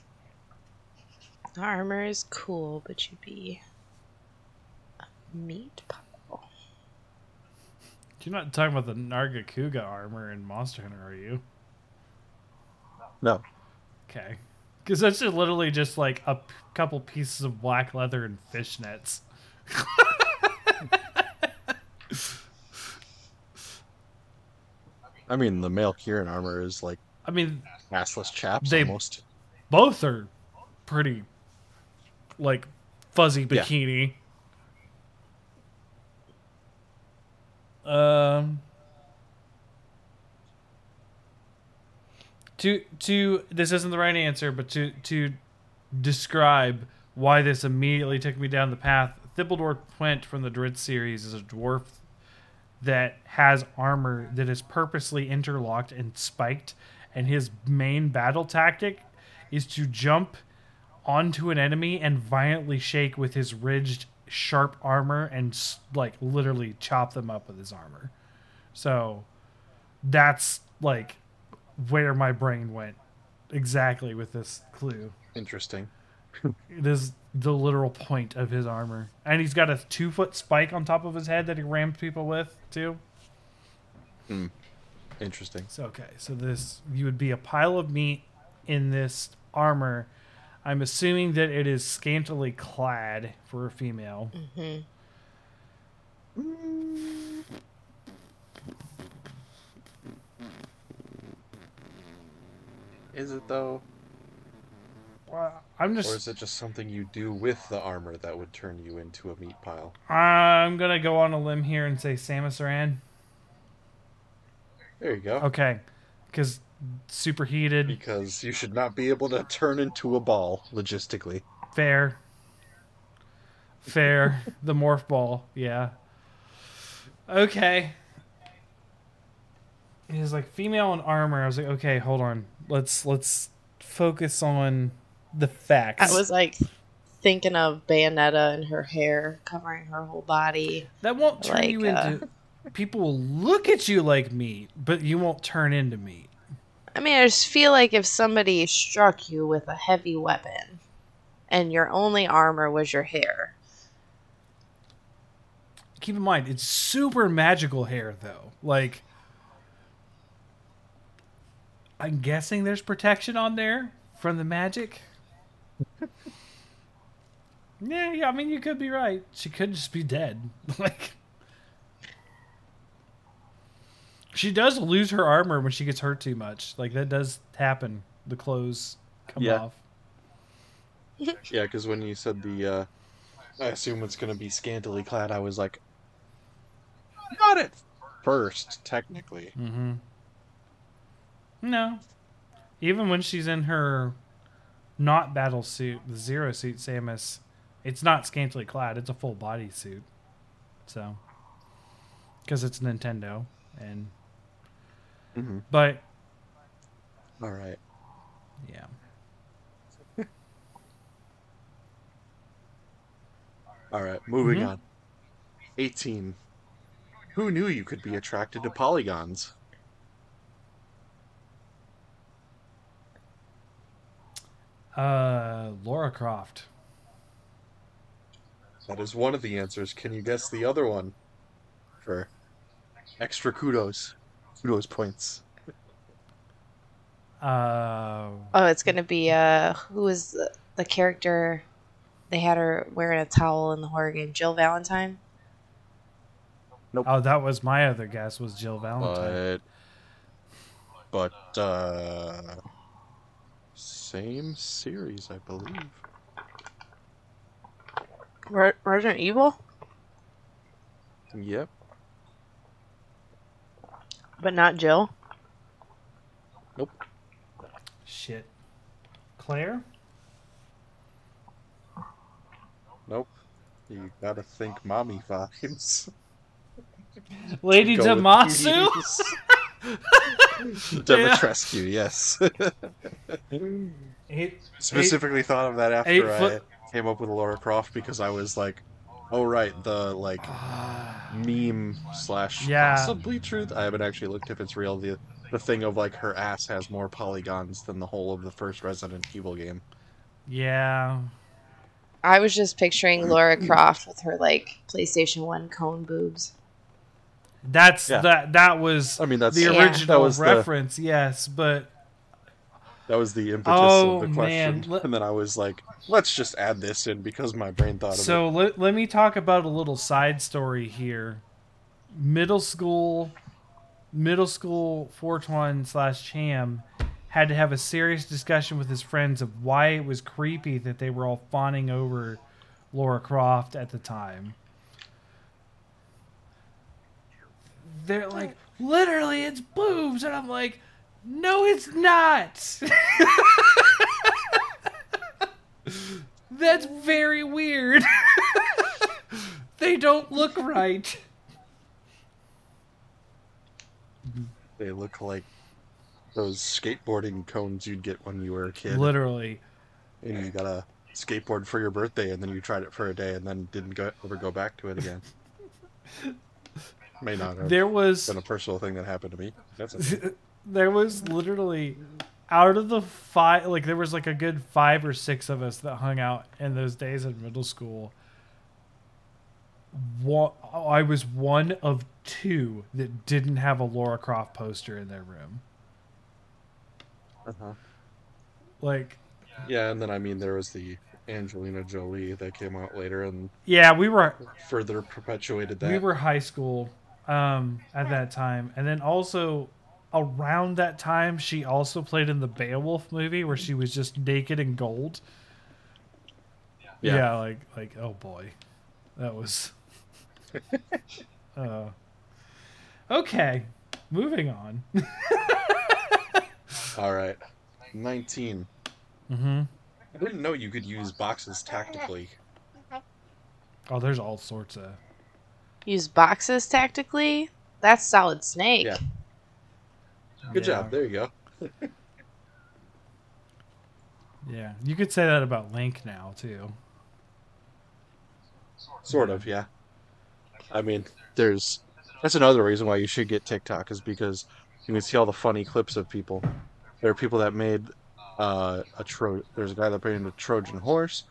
Armor is cool, but you'd be a meat pile. You're not talking about the Nargacuga armor in Monster Hunter, are you? No. Okay. Because that's just literally just like a p- couple pieces of black leather and fishnets. I mean, the male Kirin armor is like I mean, assless chaps They- almost. both are pretty like fuzzy Yeah. Um to to this isn't the right answer, but to to describe why this immediately took me down the path. Thibbledore Pwent from the Drizzt series is a dwarf that has armor that is purposely interlocked and spiked, and his main battle tactic is to jump onto an enemy and violently shake with his ridged, sharp armor and like literally chop them up with his armor. So that's like where my brain went exactly with this clue. Interesting. It is the literal point of his armor, and he's got a two foot spike on top of his head that he rams people with too. Hmm. Interesting. So okay, so this you would be a pile of meat in this armor. I'm assuming that it is scantily clad for a female. hmm Is it though? Well, I'm just. Or is it just something you do with the armor that would turn you into a meat pile? I'm gonna go on a limb here and say Samus Aran. There you go. Okay, because superheated, Because you should not be able to turn into a ball, logistically. fair, fair. the morph ball, yeah. Okay. It was like female in armor. I was like, okay, hold on. Let's let's focus on the facts. I was like thinking of Bayonetta and her hair covering her whole body. that won't turn like, you uh, into. People will look at you like meat, but you won't turn into meat. I mean, I just feel like if somebody struck you with a heavy weapon and your only armor was your hair, keep in mind it's super magical hair though. Like i'm guessing there's protection on there from the magic. Yeah yeah i mean you could be right. She could just be dead. Like she does lose her armor when she gets hurt too much like that does happen the clothes come Yeah. off Yeah, because when you said the, uh, I assume it's going to be scantily clad, I was like, not at first, technically. Mm-hmm. No. Even when she's in her not battle suit, the zero suit Samus, it's not scantily clad, it's a full body suit. So because it's Nintendo and Mm-hmm. but All right. yeah. All right, moving Mhm. on. 18. Who knew you could be attracted to polygons? Uh, Lara Croft. That is one of the answers. Can you guess the other one? For extra kudos. Kudos points. Uh, Oh, it's gonna be uh, who was the, the character? They had her wearing a towel in the horror game. Jill Valentine. oh, that was my other guess. Was Jill Valentine? But but uh same series, I believe. Re- Resident Evil, Yep. But not Jill. Nope. Shit. Claire. Nope. You gotta think mommy vibes. Lady Go with Damasu. these. Dimitrescu, yes. Eight, Specifically thought of that after I foot- came up with Lara Croft because I was like, oh right, the like meme slash Yeah. possibly truth. I haven't actually looked if it's real. The the thing of like her ass has more polygons than the whole of the first Resident Evil game. yeah. I was just picturing mm. Lara Croft with her like PlayStation One cone boobs. That's Yeah. that. That was I mean that's the Yeah. that original was the reference. Yes, but that was the impetus Oh, of the question, man. And then I was like, let's just add this in because my brain thought of it. so let, let me talk about a little side story here. Middle school, middle school Fortuan slash Cham had to have a serious discussion with his friends of why it was creepy that they were all fawning over Lara Croft at the time. They're like, literally, it's boobs, and I'm like, no, it's not. That's very weird. they don't look right. They look like those skateboarding cones you'd get when you were a kid, Literally. and you got a skateboard for your birthday, and then you tried it for a day, and then didn't go ever go back to it again. May not have There was been a personal thing that happened to me. That's a there was literally out of the five like there was like a good five or six of us that hung out in those days in middle school. One, I was one of two that didn't have a Lara Croft poster in their room. uh-huh. Like, Yeah, and then I mean there was the Angelina Jolie that came out later and yeah, we were further perpetuated that. we were high school um, at that time, and then also around that time, she also played in the Beowulf movie where she was just naked in gold. Yeah, Yeah. like like oh boy, that was. uh, okay, moving on. All right, nineteen. Mm-hmm. I didn't know you could use boxes tactically. Oh, there's all sorts of. Use boxes tactically. That's Solid Snake. Yeah. Good Yeah. job. There you go. Yeah, you could say that about Link now too. Sort of, yeah. I mean, there's that's another reason why you should get TikTok is because you can see all the funny clips of people. There are people that made uh, a tro. There's a guy that made a Trojan horse.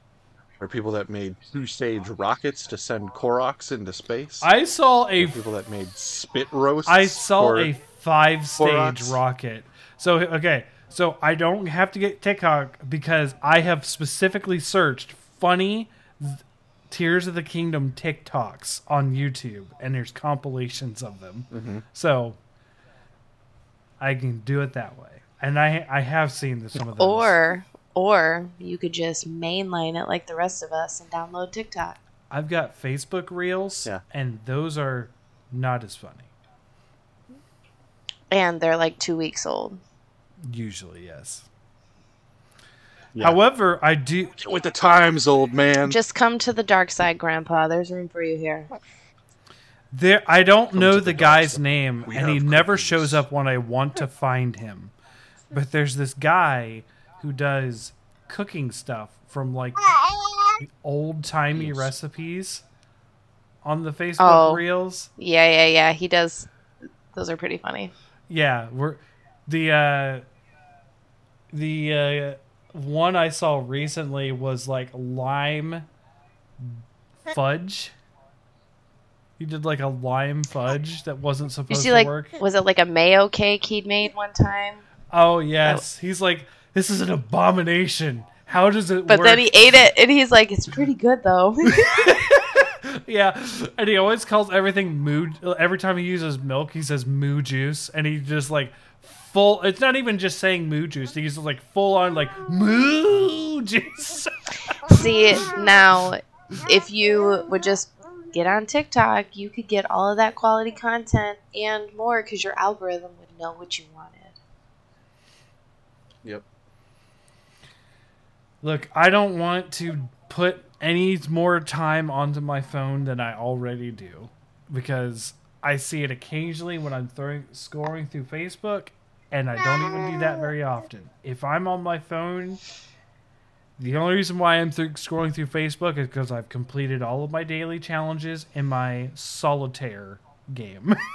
There are people that made two-stage rockets to send Koroks into space. I saw a people that made spit roasts. I saw a five stage Koroks. rocket. So okay, so I don't have to get TikTok because I have specifically searched funny th- Tears of the Kingdom TikToks on YouTube, and there's compilations of them. Mhm. So I can do it that way, and I I have seen the, some of those. Or or you could just mainline it like the rest of us and download TikTok. I've got Facebook Reels, Yeah. and those are not as funny. And they're like two weeks old. Usually, yes. Yeah. However, I do. With the times, old man. Just come to the dark side, Grandpa. There's room for you here. There, I don't Come know the, the guy's side. name, We and he have never shows up when I want to find him. But there's this guy who does cooking stuff from like old timey Yes. recipes on the Facebook Oh. Reels. Yeah, yeah, yeah. He does. Those are pretty funny. Yeah, we're the uh, the uh, one I saw recently was like lime fudge. He did like a lime fudge that wasn't supposed see, to like, work. was it like a mayo cake he'd made one time? Oh yes, he's like, this is an abomination. How does it But work? then he ate it, and he's like, "It's pretty good though." yeah, and he always calls everything moo. Every time he uses milk, he says moo juice, and he just like full. It's not even just saying moo juice. He uses like full on like moo juice. See, now, if you would just get on TikTok, you could get all of that quality content and more because your algorithm would know what you wanted. Yep. Look, I don't want to put any more time onto my phone than I already do because I see it occasionally when I'm throwing scoring through Facebook, and I don't even do that very often. If I'm on my phone, the only reason why I'm through, scrolling through Facebook is because I've completed all of my daily challenges in my solitaire game.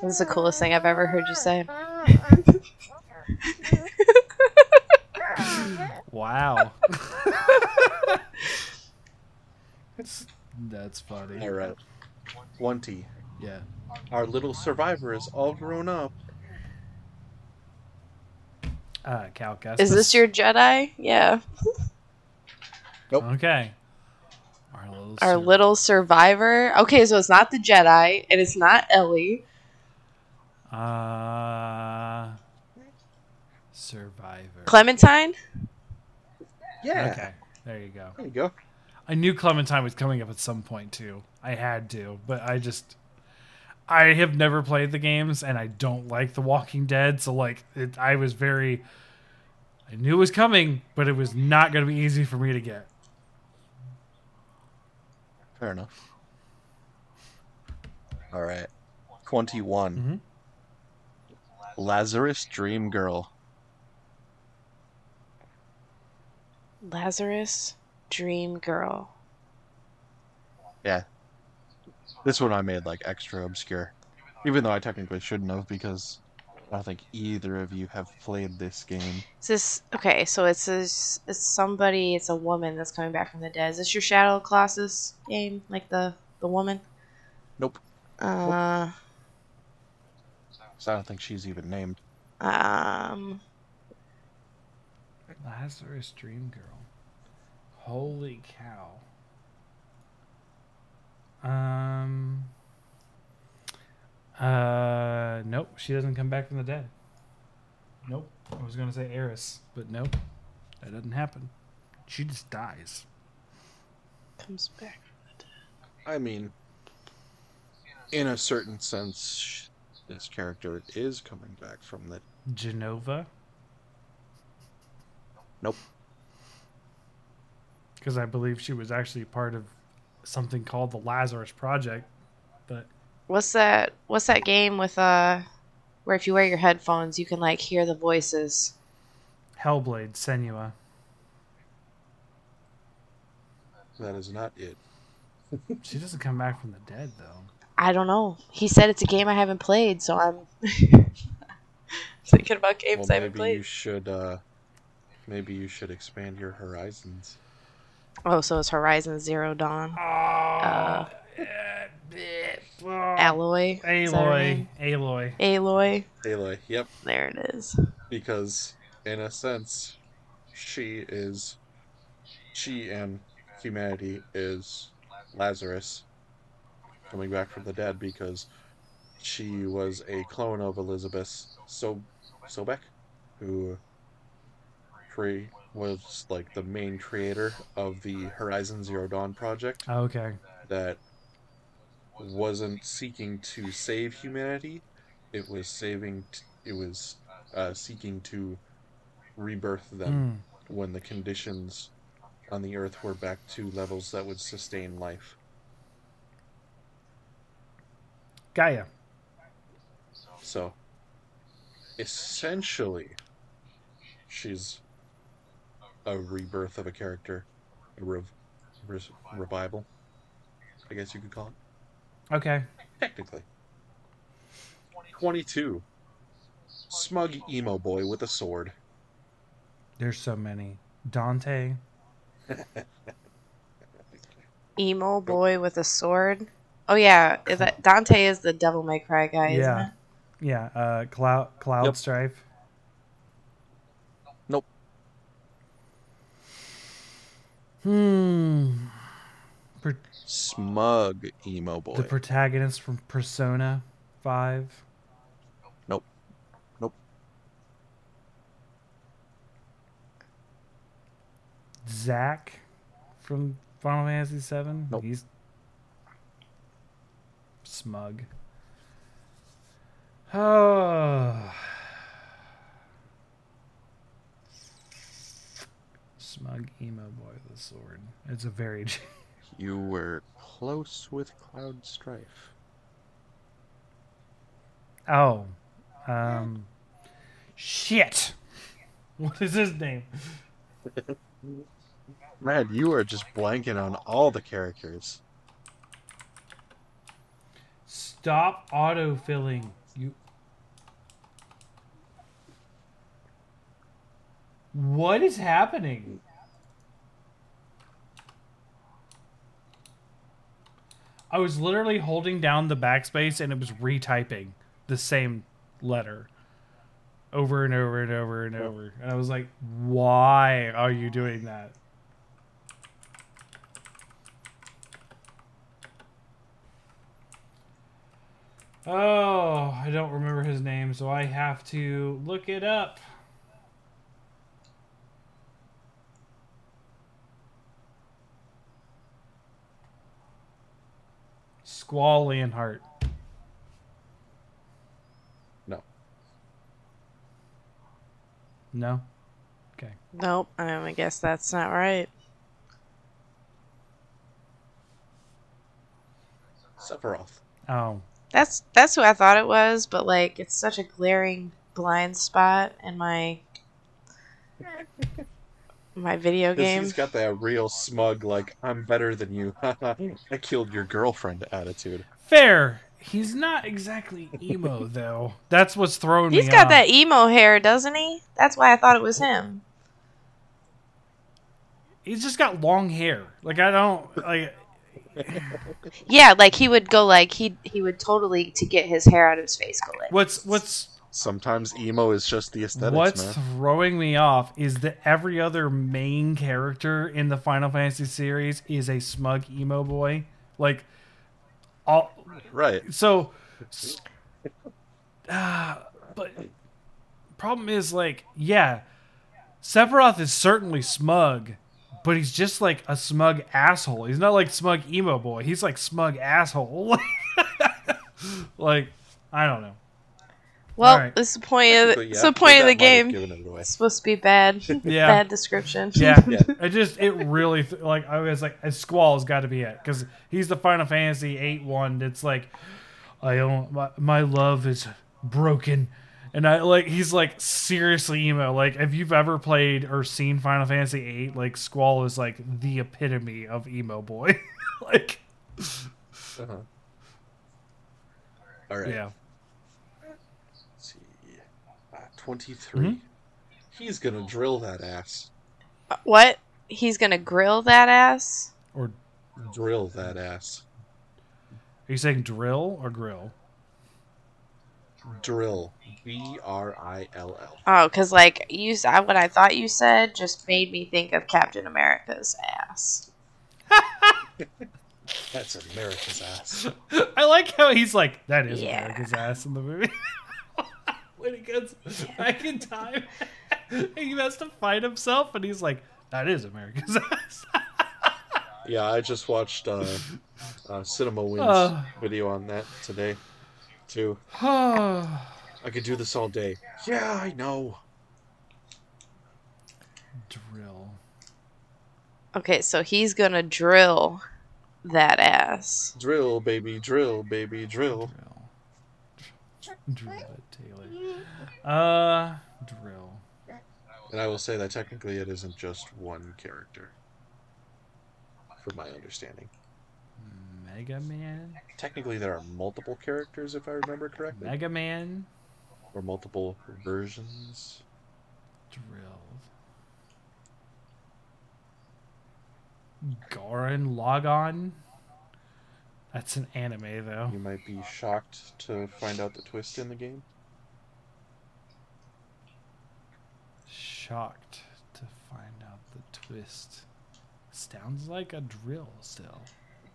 This is the coolest thing I've ever heard you say. wow. that's, that's funny. All right. 20. Yeah. Our little survivor is all grown up. Uh, Cal Kestis. Is this your Jedi? Yeah. Nope. Okay. Our little. Our sur- little survivor. Okay, so it's not the Jedi, and it's not Ellie. Uh. Survivor. Clementine? Yeah. Okay. There you go. There you go. I knew Clementine was coming up at some point too. I had to, but I just. I have never played the games, and I don't like The Walking Dead, so like, it, I was very. I knew it was coming, but it was not going to be easy for me to get. Fair enough. All right. 21. Mhm. Lazarus Dream Girl. Lazarus Dream Girl. Yeah. This one I made like extra obscure. Even though I technically shouldn't have because I don't think either of you have played this game. Is this okay? So it's this, it's somebody. It's a woman that's coming back from the dead. Is this your Shadow Colossus game? Like the the woman? Nope. Uh, So I don't think she's even named. um, Lazarus Dream Girl. Holy cow. Um. Uh. Nope. She doesn't come back from the dead. Nope. I was gonna say Eris, but nope. That doesn't happen. She just dies. comes back. From the dead. I mean, in a certain sense, this character is coming back from the. Jenova. Nope. Because I believe she was actually part of something called the Lazarus Project, but What's that? What's that game with uh, where if you wear your headphones, you can like hear the voices? Hellblade, Senua. That is not it. She doesn't come back from the dead though. I don't know. He said it's a game I haven't played, so I'm thinking about Well, games I haven't maybe played. you should. uh Maybe you should expand your horizons. Oh, so it's Horizon Zero Dawn. Uh, Aloy. Is that her Aloy. Aloy. Aloy. Aloy, yep. There it is. because in a sense she is she and humanity is lazarus coming back from the dead because she was a clone of elizabeth so Sobeck who cre- was like the main creator of the horizon zero dawn project Okay. that wasn't seeking to save humanity. It was saving. T- it was uh, seeking to rebirth them Mm. when the conditions on the Earth were back to levels that would sustain life. Gaia. So, essentially, she's a rebirth of a character, a rev- res- revival. I guess you could call it. Okay. Technically. 22. Smug emo boy with a sword. There's so many. Dante. Emo boy with a sword. Oh yeah, is that Dante is the Devil May Cry guy, isn't Yeah. it? Yeah. Uh, Cloud Cloud Yep. Strife. Hmm. Per- Smug emo boy. the protagonist from Persona Five. Nope. Nope. Zack from Final Fantasy Seven. Nope. He's smug. Oh. Smug emo boy with a sword. It's a very You were close with Cloud Strife. oh, um, shit. What is his name? Man, you are just blanking on all the characters. Stop autofilling. You. What is happening? I was literally holding down the backspace and it was retyping the same letter over and over and over and over. And I was like, why are you doing that? Oh, I don't remember his name, so I have to look it up. Squall Leonhardt. No. No? Okay. Nope. Um, I guess that's not right. Sephiroth. Oh. That's that's who I thought it was, but like it's such a glaring blind spot in my my video game. He's got that real smug, like, I'm better than you. I killed your girlfriend attitude. Fair. He's not exactly emo, though. That's what's throwing He's me He's got off. that emo hair, doesn't he? That's why I thought it was him. He's just got long hair. Like, I don't. Like, Yeah, like he would go like he he would totally to get his hair out of his face go like what's what's Sometimes emo is just the aesthetics, What's man. throwing me off is that every other main character in the Final Fantasy series is a smug emo boy. Like, all Right. so. ah, but problem is like, yeah, Sephiroth is certainly smug, but he's just like a smug asshole. He's not like smug emo boy. He's like smug asshole. like, I don't know. Well, Alright. this is the point of But it's yeah, the point of the that might have game. it. It's supposed to be bad. Yeah. Bad description. Yeah, Yeah. I just it really like I was like Squall's got to be it because he's the Final Fantasy eight one. That's like I don't my, my love is broken, and I like he's like seriously emo. Like if you've ever played or seen Final Fantasy eight, like Squall is like the epitome of emo boy. like Uh-huh. All right. yeah, Let's see. Uh, 23. Mhm. He's going to drill that ass. Uh, What? He's gonna grill that ass? or Drill that ass. are you saying drill or grill? Drill. B R I L L. Oh, because like you, s- I- what I thought you said just made me think of Captain America's ass. That's America's ass. I like how he's like that is Yeah. America's ass in the movie. when he gets back in time, he has to fight himself, and he's like, "That is America's ass." Yeah, I just watched uh, uh, Cinema Wins Uh. video on that today, too. drill. I could do this all day. Yeah, I know. Drill. Okay, so he's gonna drill that ass. Drill, baby, drill, baby, drill. Drill. Drill it, Taylor. Uh, drill. And I will say that technically it isn't just one character, from my understanding. Mega Man. Technically, there are multiple characters, if I remember correctly. Mega Man. or multiple versions. Drilled. Gurren Lagann. That's an anime though. You might be shocked to find out the twist in the game. Shocked to find out the twist. Sounds like a drill still.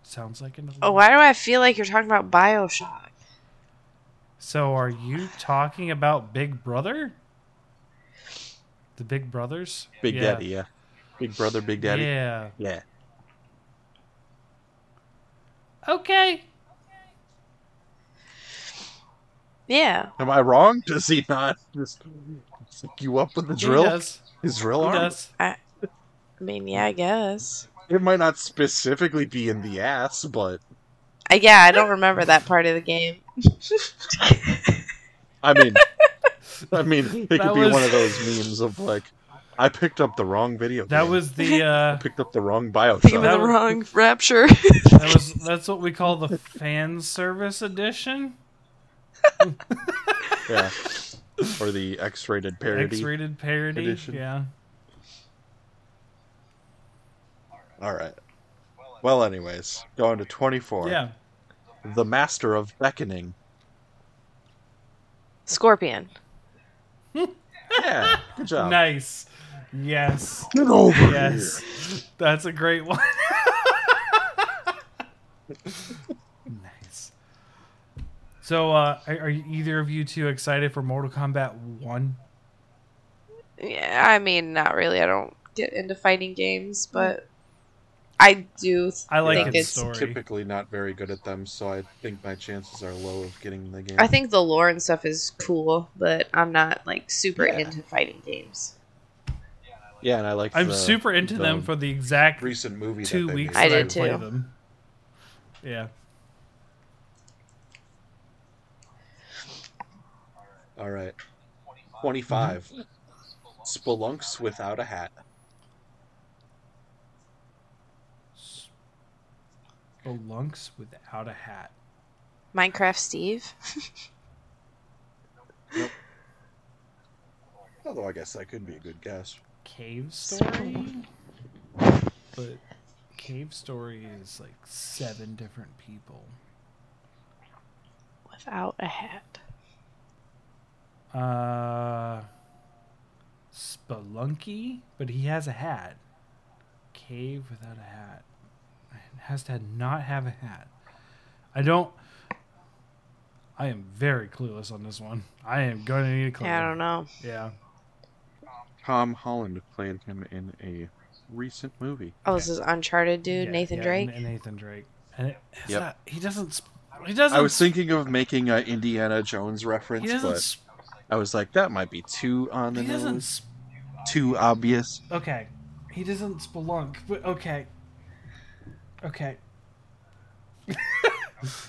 Sounds like an. Oh, why do I feel like you're talking about Bioshock? So are you talking about Big Brother? The Big Brothers? Big yeah. Daddy, yeah. Big Brother, Big Daddy. Yeah. yeah. Okay. Yeah. Am I wrong? Does he not just hook you up with the He drill? does. His drill He arm? does. I mean, yeah, I guess. It might not specifically be in the ass, but I, yeah, I don't remember that part of the game. I mean, I mean, it could That be one of those memes of like, I picked up the wrong video. That game. was the I uh picked up the wrong Think Bioshock. of That the wrong rapture. that was that's what we call the fan service edition. yeah, or the X-rated parody. X-rated parody. edition. Yeah. All right. Well, anyways, going to twenty-four. Yeah. The Master of Beckoning. Scorpion. Yeah, good job. Nice. Yes. Get over Yes. That's a great one. nice. So, uh, are, are either of you two excited for Mortal Kombat 1? Yeah, I mean, not really. I don't get into fighting games, but I do. I like think its it's. story. Typically not very good at them, so I think my chances are low of getting the game. I think the lore and stuff is cool, but I'm not like super Yeah. into fighting games. Yeah, and I like. I'm the- super into the them for the exact recent movie. two that weeks made. I that I too. them. Yeah. All right, twenty-five. Spelunks without a hat. Spelunks without a hat. Minecraft Steve. Although I guess that could be a good guess. Cave Story? But Cave Story is like seven different people. Without a hat. Uh, Spelunky, but he has a hat. Cave without a hat. It has to not have a hat. I don't. I am very clueless on this one. I am going to need a clue. Yeah, I don't know. Yeah. Tom Holland played him in a recent movie. Oh, this is Uncharted dude, Yeah, Nathan yeah, Drake. N- Nathan Drake. And it, Yep. not- he doesn't. He doesn't. I was thinking of making a Indiana Jones reference, but sp- I was like, that might be too on the He nose, sp- too obvious. Okay. He doesn't spelunk, but okay. Okay.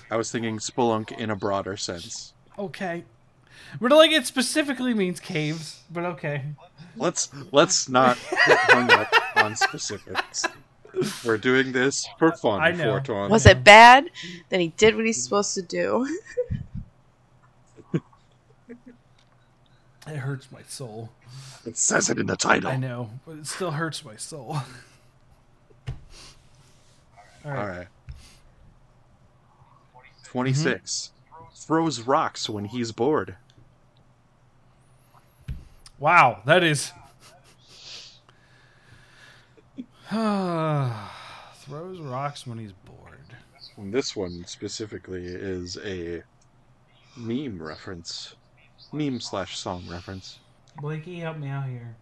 I was thinking spelunk in a broader sense. Okay. But like it specifically means caves, but okay. Let's let's not get hung up on specifics. We're doing this for fun, I know. Fortuan. Was it bad? Then he did what he's supposed to do. It hurts my soul. It says it in the title. I know, but it still hurts my soul. All right. All right. 26. Mm-hmm. Throws rocks when he's bored. Wow, that is throws rocks when he's bored. This one specifically is a meme reference. Meme slash song reference. Blakey, help me out here.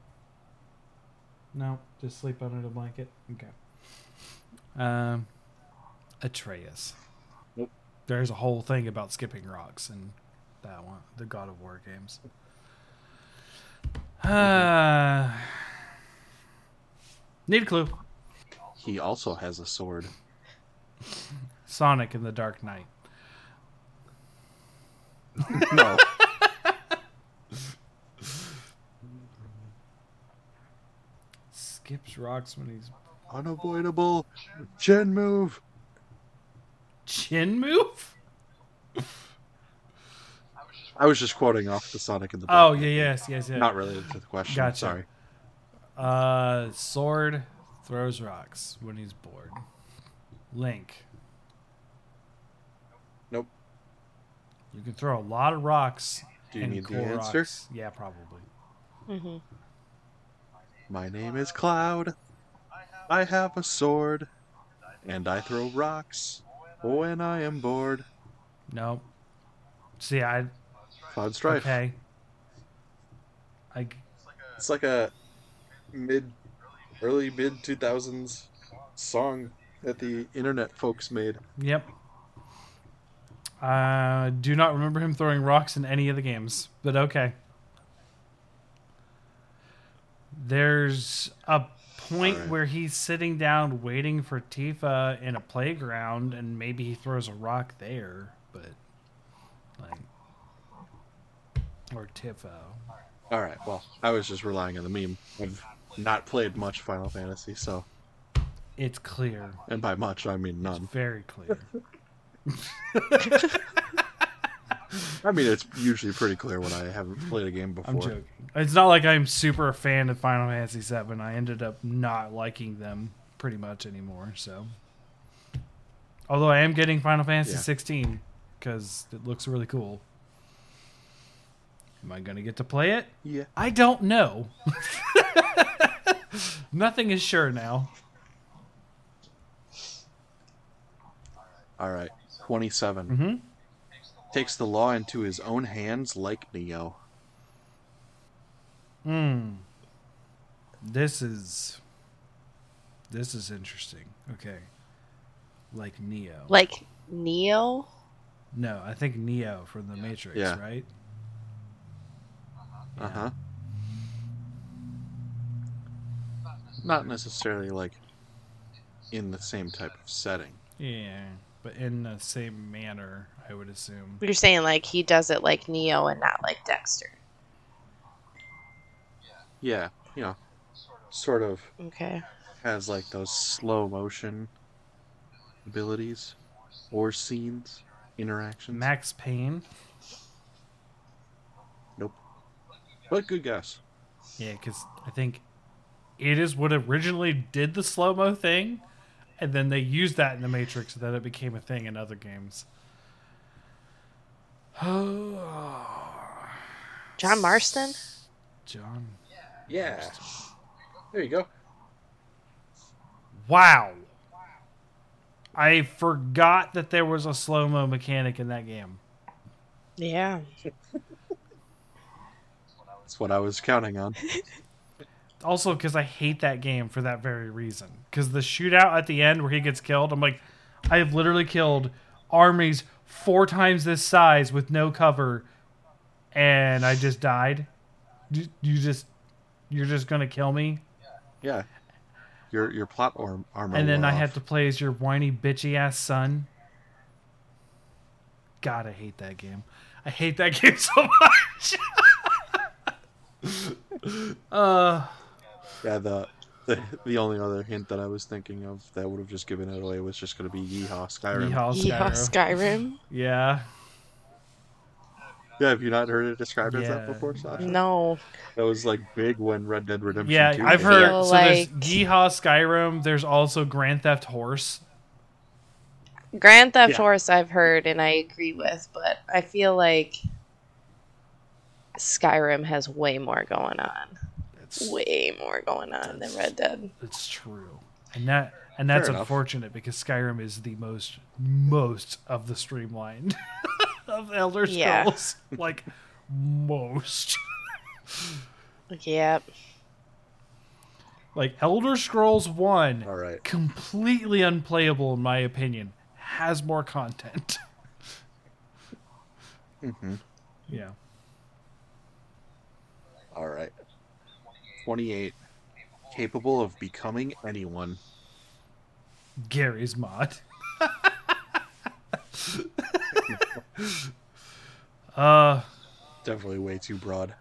No, just sleep under the blanket. Okay. Um, Atreus. Nope. There's a whole thing about skipping rocks in that one, the God of War games. Uh, need a clue. He also has a sword. Sonic in the Dark Knight. No. Skips rocks when he's Unavoidable. Chin move. chin move. I was just quoting off the Sonic in the Oh Black yeah, Man yes, yes, game. yes. Not related to the question. Gotcha. Sorry. Uh, Sword throws rocks when he's bored. Link. Nope. You can throw a lot of rocks. Do you and need the cool answer? rocks. Yeah, probably. hmm My name is Cloud. I have a sword, and I throw rocks when I am bored. Nope. See, I Cloud Strife. okay. I It's like a mid, early mid two thousands song that the internet folks made. yep. Uh, do not remember him throwing rocks in any of the games, but okay. There's a point Alright. where he's sitting down waiting for Tifa in a playground, and maybe he throws a rock there, but like, or Tifa. All right. Well, I was just relying on the meme. I've not played much Final Fantasy, so It's clear, and by much I mean none. very clear. I mean it's usually pretty clear when I haven't played a game before. I'm joking. It's not like I'm super a fan of Final Fantasy VII. I ended up not liking them pretty much anymore. So, although I am getting Final Fantasy Yeah. 16 because it looks really cool. Am I going to get to play it? Yeah. I don't know. Nothing is sure now. All right. 27. Mm-hmm. Takes the law into his own hands like Neo. Hmm. This is. This is interesting. Okay. Like Neo. Like Neo. No, I think Neo from the Matrix, Yeah. right? Uh huh. Not necessarily like in the same type of setting. Yeah, but in the same manner, I would assume. You're saying like he does it like Neo and not like Dexter. Yeah, you know, sort of Okay. has like those slow motion abilities or scenes, interactions. Max Payne. But good guess. Yeah, because I think it is what originally did the slow mo thing, and then they used that in the Matrix, so that it became a thing in other games. Oh, John Marston. John. Yeah. There you go. Wow. I forgot that there was a slow mo mechanic in that game. Yeah. That's what I was counting on. Also, because I hate that game for that very reason. Because the shootout at the end where he gets killed, I'm like, I have literally killed armies four times this size with no cover, and I just died. You, you just, you're just gonna kill me, Yeah. Your your plot arm, armor. and then I have to play as your whiny bitchy ass son. God, I hate that game. I hate that game so much. uh. Yeah, the, the the only other hint that I was thinking of that would have just given it away was just going to be Yeehaw Skyrim. Yeehaw Yeah. Skyrim. Skyrim. Yeah. Yeah, have you not heard it described as Yeah. that before, Sasha? No. That was like big when Red Dead Redemption. Yeah, 2 I've came heard. out. feel So there's like- Yeehaw Skyrim. There's also Grand Theft Horse. Grand Theft Yeah. Horse I've heard and I agree with, but I feel like Skyrim has way more going on. It's Way more going on than Red Dead. it's true, and that and that's Fair enough. unfortunate because Skyrim is the most most of the streamlined of Elder Yeah. Scrolls. like most. Yep. Like Elder Scrolls One, All right. completely unplayable in my opinion. Has more content. hmm yeah. All right. Twenty-eight. Capable of becoming anyone. Garry's Mod. uh Definitely way too broad.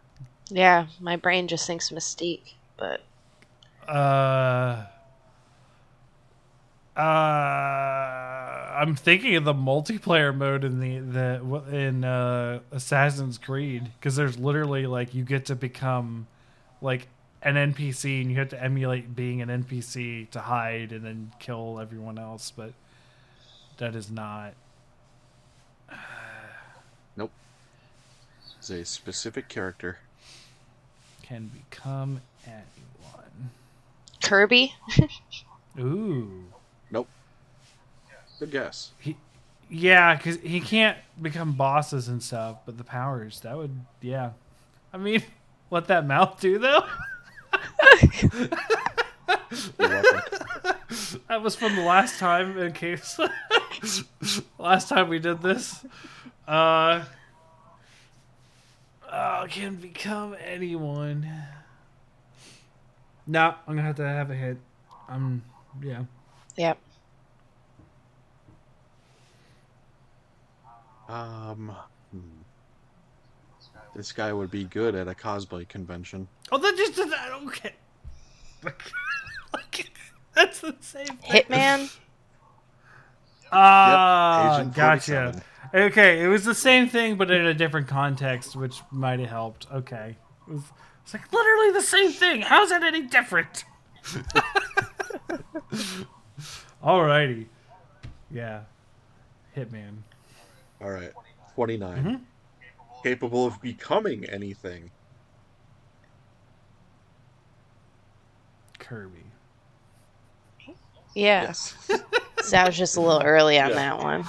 Yeah, my brain just thinks Mystique, but uh Uh, I'm thinking of the multiplayer mode in the the in uh, Assassin's Creed because there's literally like you get to become like an NPC and you have to emulate being an NPC to hide and then kill everyone else, but that is not. nope. It's a specific character. Can become anyone. Kirby. Ooh. Good guess. He, Yeah, because he can't become bosses and stuff, but the powers, that would, yeah. I mean, what that mouth do, though? That was from the last time, in case. last time we did this. Uh. Oh, can become anyone. No, I'm gonna have to have a hit. Um, yeah. Yep. Um, hmm. this guy would be good at a cosplay convention. Oh, that just I don't get. That's the same. Thing. Hitman. Ah, Agent gotcha. Okay, it was the same thing, but in a different context, which might have helped. Okay, it was, it's like literally the same thing. How's that any different? Alrighty, yeah, Hitman. All right, 29. Mhm. Capable of becoming anything. Kirby. Yeah. Yes. So I was just a little early on Yeah. that one.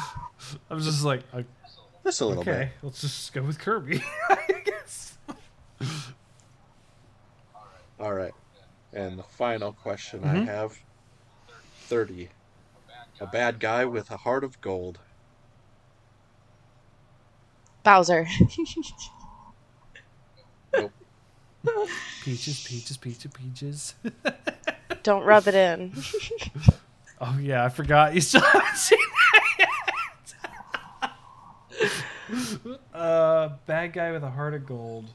I was just like, uh, Just a little okay, let's just go with Kirby. I guess. All right. And the final question Mhm. I have 30. A bad guy with a heart of gold. Bowser. nope. Peaches, peaches, peaches, peaches. Don't rub it in. Oh yeah, I forgot. You still haven't seen that yet. uh, bad guy with a heart of gold.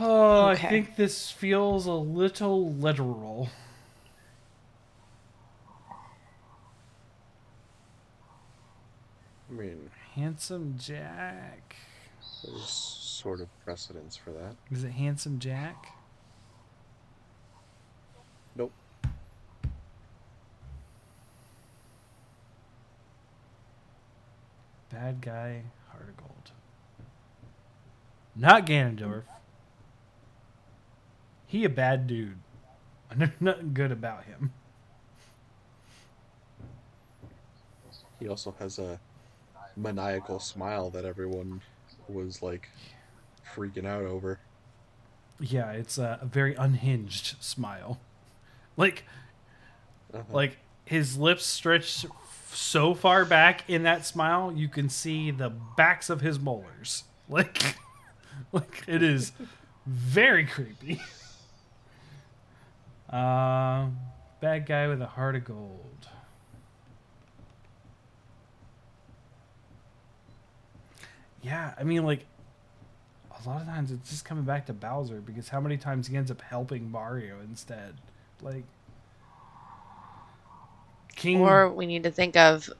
Oh, I think this feels a little literal. I mean, Handsome Jack. there's sort of precedence for that. Is it Handsome Jack? Nope. Bad guy, heart of gold. Not Ganondorf. He a bad dude. I know nothing good about him. He also has a maniacal smile that everyone was like freaking out over. Yeah, it's a, a very unhinged smile. Like, Uh-huh. like his lips stretch so far back in that smile, you can see the backs of his molars. Like, like it is very creepy. Uh, bad guy with a heart of gold. Yeah, I mean, like, a lot of times it's just coming back to Bowser because how many times he ends up helping Mario instead? Like, King. Or we need to think of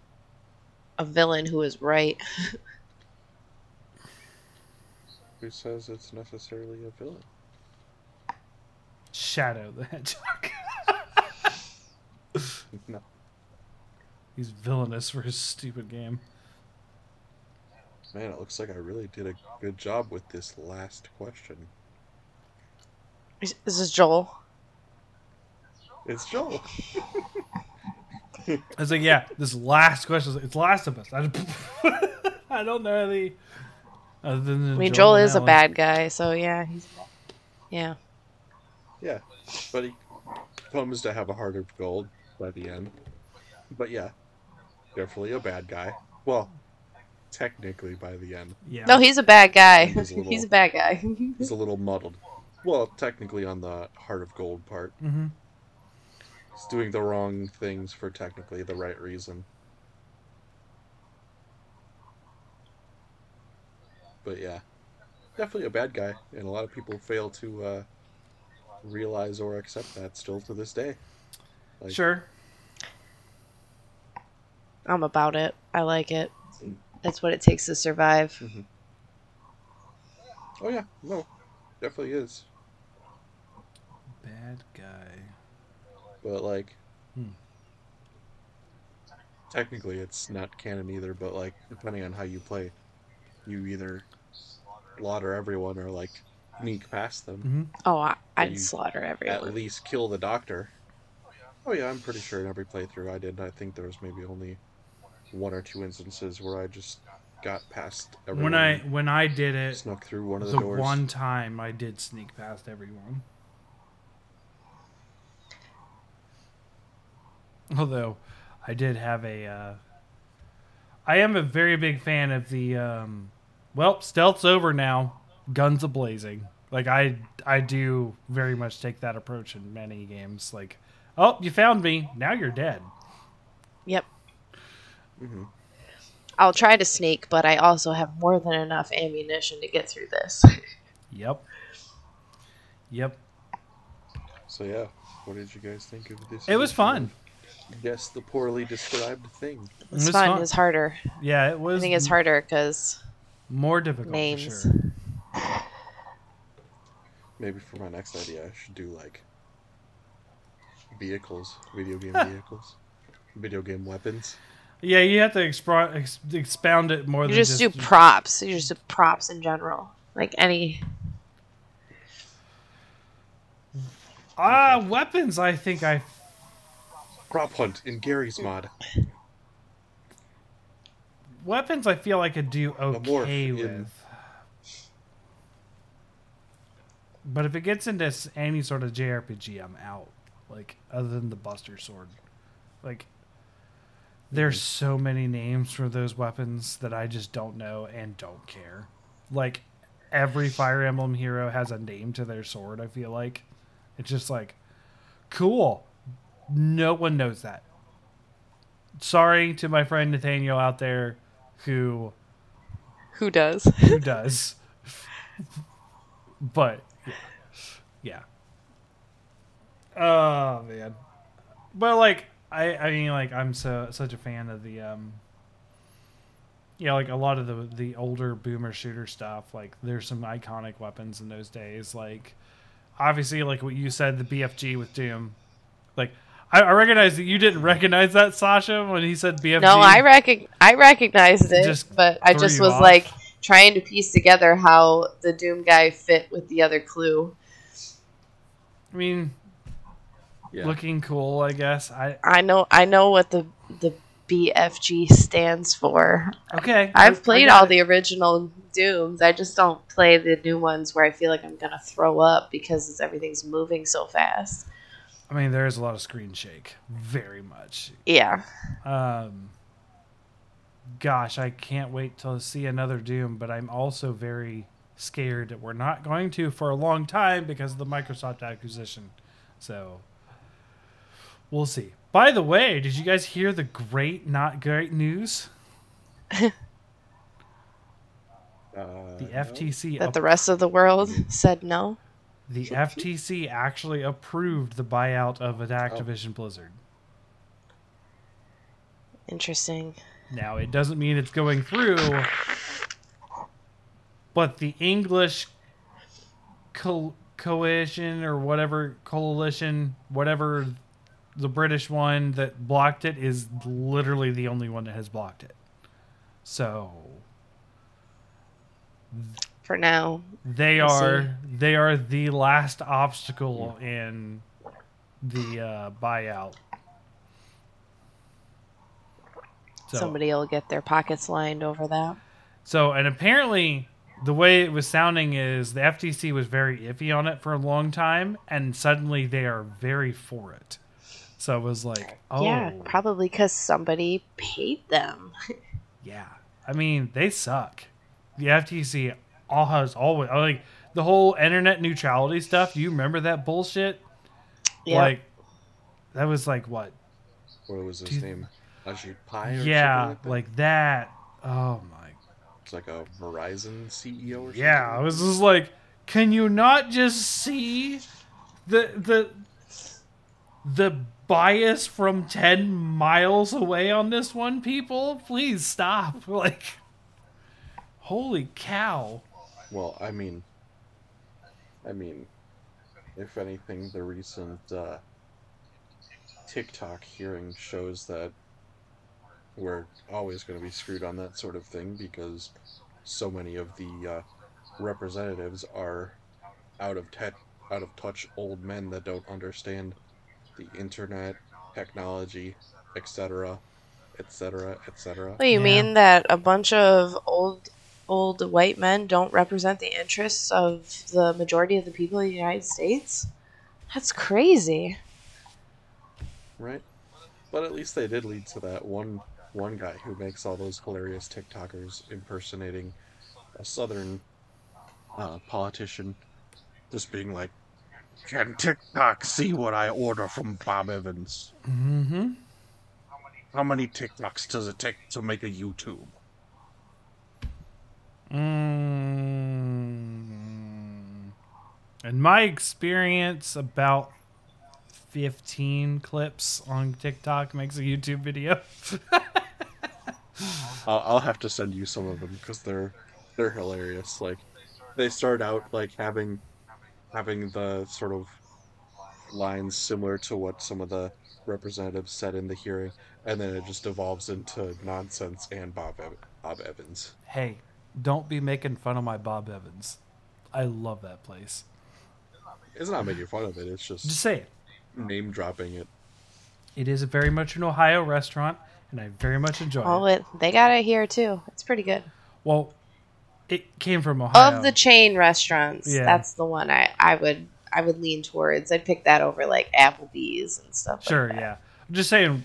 a villain who is right. Who says it's necessarily a villain? Shadow the Hedgehog. No. He's villainous for his stupid game. Man, it looks like I really did a good job with this last question. This is this Joel. It's Joel. I was like, yeah, this last question, it's Last of Us. I don't, I don't know any other than I mean, Joel Joel is a Ellie. bad guy, so yeah, he's. Yeah. Yeah, but he comes to have a heart of gold by the end. But yeah, definitely a bad guy. Well, technically by the end. Yeah. No, he's a bad guy. He's a little- he's a bad guy. He's a little muddled. Well, technically on the heart of gold part. hmm He's doing the wrong things for technically the right reason. But yeah, definitely a bad guy, and a lot of people fail to uh, realize or accept that still to this day. Like, Sure. I'm about it. I like it. That's what it takes to survive. Oh yeah, no, definitely is. Bad guy. But like, Hmm. technically it's not canon either. But like, depending on how you play, you either slaughter everyone or like sneak past them. hmm Oh, I, I'd slaughter everyone. At least kill the doctor. Oh yeah, I'm pretty sure in every playthrough I did. I think there was maybe only one or two instances where I just got past everyone. When I when I did it, snuck through one of the, the doors. one time I did sneak past everyone. Although I did have a uh, I am a very big fan of the um, well, stealth's over now, guns a blazing. Like I I do very much take that approach in many games like oh, you found me, now you're dead. Yep. Hmm I'll try to sneak, but I also have more than enough ammunition to get through this. Yep. Yep. So yeah, what did you guys think of this? It was fun. Guess the poorly described thing. It was was fun. fun. It's harder. Yeah, it was I think it's harder because more difficult names. for sure. Maybe for my next idea, I should do like vehicles, video game vehicles, video game weapons. Yeah, you have to expro- ex- expound it more you than just, do props. You just do props in general, like any. Ah, weapons. I think I. Prop hunt in Garry's Mod. Weapons. I feel I could do morph okay in- with. But if it gets into any sort of JRPG, I'm out. Like other than the Buster Sword, like there's mm-hmm. so many names for those weapons that I just don't know and don't care. Like every Fire Emblem hero has a name to their sword. I feel like it's just like cool. No one knows that. Sorry to my friend Nathaniel out there who Who does? who does. but yeah. yeah. Oh man. But like I I mean like I'm so such a fan of the um yeah, like a lot of the the older boomer shooter stuff. Like there's some iconic weapons in those days. Like obviously like what you said, the BFG with Doom. Like I, I recognize that you didn't recognize that Sasha when he said BFG. No, I recog- I recognized it, Just but I just was off. like trying to piece together how the Doom guy fit with the other clue. I mean, Yeah. looking cool, I guess. I I know I know what the the BFG stands for. okay. I've I- played I all it. the original Dooms. I just don't play the new ones where I feel like I'm gonna throw up because everything's moving so fast. I mean, there is a lot of screen shake, very much. Yeah, Um, gosh, I can't wait to see another Doom, but I'm also very scared that we're not going to for a long time because of the Microsoft acquisition. So we'll see. By the way, did you guys hear the great, not great news? Uh, The no? FTC that the rest of the world said no. the FTC actually approved the buyout of Oh. Activision Blizzard. Interesting. Now, it doesn't mean it's going through, but the English co- coalition or whatever coalition, whatever the British one that blocked it is literally the only one that has blocked it. So For now, they see. are they are the last obstacle in the uh, buyout. So- somebody will get their pockets lined over that. So, and apparently, the way it was sounding is the FTC was very iffy on it for a long time, and suddenly they are very for it. So it was like, oh, Yeah, probably because somebody paid them. yeah. I mean, they suck. The FTC all has always like the whole internet neutrality stuff. Do you remember that bullshit? Yeah. Like, that was like what? What was his Dude. name? Ajit Pai? Or Yeah, like, that? like that. Oh my it's like a Verizon CEO or something. Yeah, I was just like, can you not just see the the the bias from 10 miles away on this one, people? Please stop. Like, holy cow. Well, I mean, I mean, if anything, the recent uh, TikTok hearing shows that we're always going to be screwed on that sort of thing because so many of the uh, representatives are out of te- out of touch old men that don't understand the internet, technology, etc., etc., etc. What you Yeah. mean that a bunch of old old white men don't represent the interests of the majority of the people of the United States? That's crazy. Right? But at least they did lead to that one one guy who makes all those hilarious TikTokers impersonating a southern uh, politician, just being like, "Can TikTok see what I order from Bob Evans? Mm-hmm. How many TikToks does it take to make a YouTube?" Mm. In my experience, about 15 clips on TikTok makes a YouTube video. I'll, I'll have to send you some of them because they're they're hilarious. Like they start out like having having the sort of lines similar to what some of the representatives said in the hearing, and then it just evolves into nonsense and Bob Ev- Bob Evans. hey, don't be making fun of my Bob Evans. I love that place. It's not making fun of it. It's Just just say it. name dropping it. It is very much an Ohio restaurant, and I very much enjoy Oh, it. it, they got it here too. It's pretty good. Well, it came from Ohio. Of the chain restaurants, Yeah. that's the one I, I would I would lean towards. I'd pick that over like Applebee's and stuff. Sure, like that. yeah. I'm just saying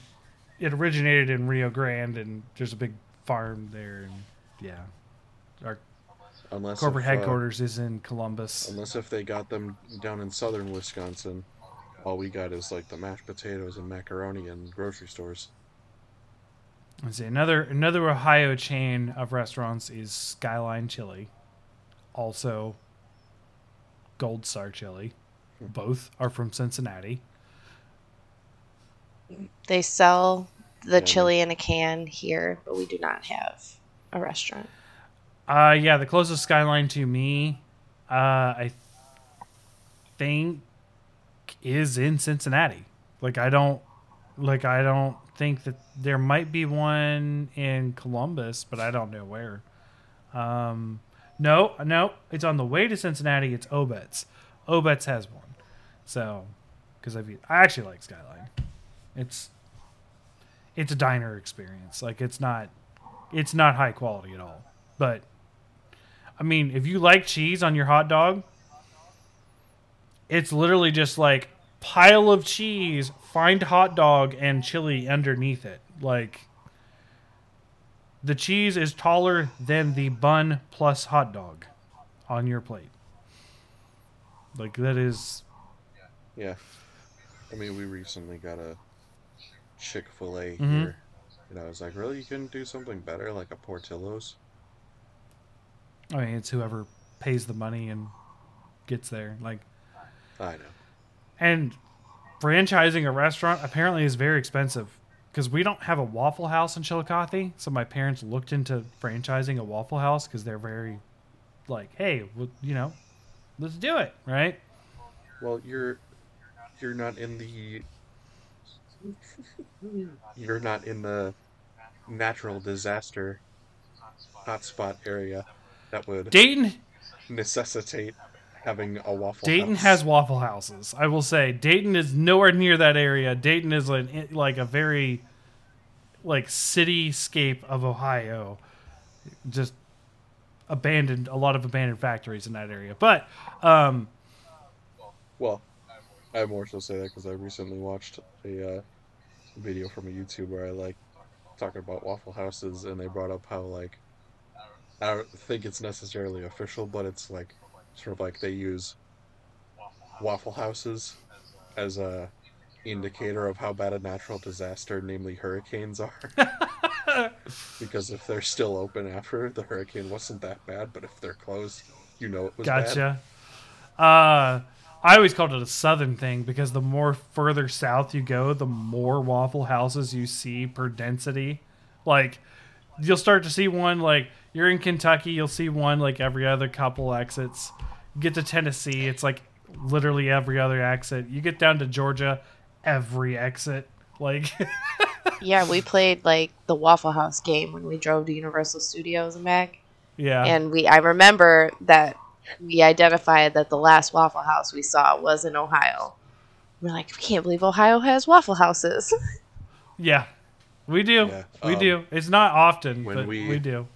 it originated in Rio Grande and there's a big farm there and yeah. Our Unless corporate if, uh, headquarters is in Columbus. unless if they got them down in southern Wisconsin, all we got is like the mashed potatoes and macaroni in grocery stores. Let's see. Another another Ohio chain of restaurants is Skyline Chili. Also Gold Star Chili. Both are from Cincinnati. They sell the Yeah. chili in a can here, but we do not have a restaurant. Uh yeah, the closest skyline to me, uh I think is in Cincinnati. Like I don't like I don't think that there might be one in Columbus, but I don't know where. Um no, no, it's on the way to Cincinnati. It's Obetz. Obetz has one. So, because I've I actually like Skyline. It's it's a diner experience. Like it's not it's not high quality at all. But I mean, if you like cheese on your hot dog, it's literally just like pile of cheese, find hot dog and chili underneath it. Like the cheese is taller than the bun plus hot dog on your plate. Like that is Yeah. I mean, we recently got a Chick fil A Mhm. here. And I was like, really? You couldn't do something better, like a Portillo's? I mean, it's whoever pays the money and gets there. Like I know. And franchising a restaurant apparently is very expensive because we don't have a Waffle House in Chillicothe. So my parents looked into franchising a Waffle House because they're very like, hey, well, you know, let's do it, right? Well, you're you're not in the you're not in the natural disaster hotspot area that would Dayton, necessitate having a waffle. Dayton house. has Waffle Houses. I will say Dayton is nowhere near that area. Dayton is like like a very like cityscape of Ohio. Just abandoned a lot of abandoned factories in that area. But um Well, I have more so say that because I recently watched a uh, video from a YouTuber I like talking about Waffle Houses, and they brought up how like I don't think it's necessarily official, but it's like sort of like they use Waffle Houses as a indicator of how bad a natural disaster, namely hurricanes, are. because if they're still open after the hurricane wasn't that bad, but if they're closed, you know it was bad. Gotcha. Uh, I always called it a southern thing because the more further south you go, the more Waffle Houses you see per density. Like you'll start to see one like you're in Kentucky, you'll see one like every other couple exits. You get to Tennessee, it's like literally every other exit. You get down to Georgia, every exit. Like Yeah, we played like the Waffle House game when we drove to Universal Studios and back. yeah. And we I remember that we identified that the last Waffle House we saw was in Ohio. We're like, we can't believe Ohio has Waffle Houses. Yeah, we do. Yeah, we um, do. It's not often, when but we- we, do.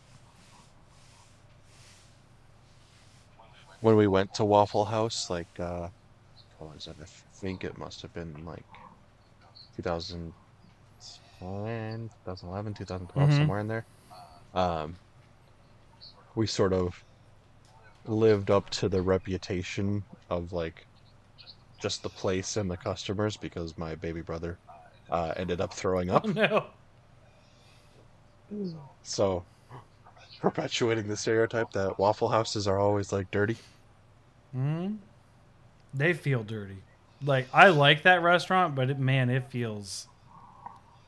When we went to Waffle House, like, uh, what was it? I think it must have been like 2010, 2011, 2012, Mhm. somewhere in there. Um, we sort of lived up to the reputation of like just the place and the customers because my baby brother uh, ended up throwing up. no. So, perpetuating the stereotype that Waffle Houses are always like dirty. hmm They feel dirty. Like I like that restaurant, but it, man, it feels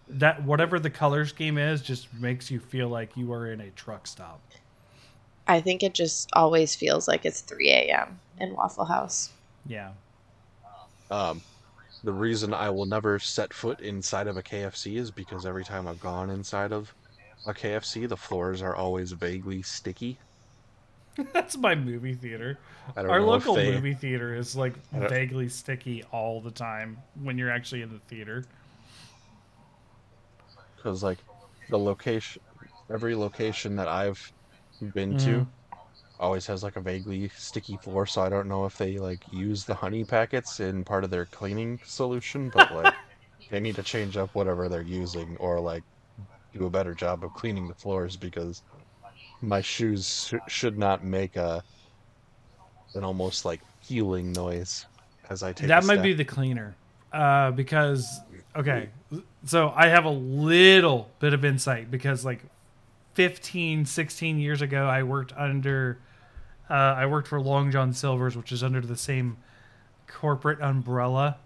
that whatever the color scheme is just makes you feel like you are in a truck stop. I think it just always feels like it's 3 a.m. in Waffle House. Yeah. Um, the reason I will never set foot inside of a KFC is because every time I've gone inside of a KFC, the floors are always vaguely sticky. That's my movie theater. I don't Our local they- movie theater is like vaguely sticky all the time when you're actually in the theater. because like the location, every location that I've been to Mhm. always has like a vaguely sticky floor. So I don't know if they like use the honey packets in part of their cleaning solution, but like they need to change up whatever they're using or like do a better job of cleaning the floors because my shoes sh- should not make a an almost like peeling noise as I take. that might be the cleaner uh, because okay so i have a little bit of insight because like 15 16 years ago i worked under uh, i worked for long john silver's which is under the same corporate umbrella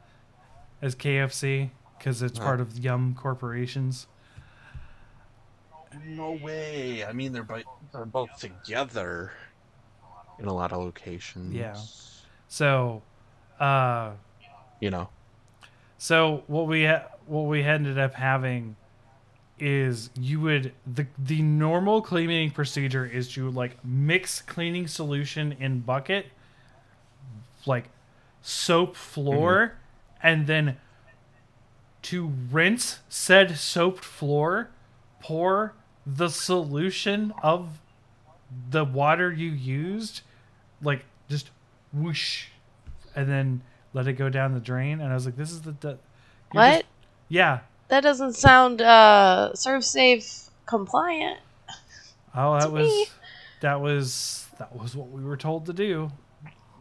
as kfc because it's Oh. part of yum corporations No way. I mean, they're, bo- they're both together in a lot of locations. Yeah. so uh You know. So what we ha- what we ended up having is you would the the normal cleaning procedure is to like mix cleaning solution in bucket, like soap floor, and then to rinse said soaped floor, pour the solution of the water you used, like just whoosh, and then let it go down the drain. And I was like, "This is the, the What? just- yeah. That doesn't sound uh, ServSafe compliant. Oh, that To was me. that was that was what we were told to do.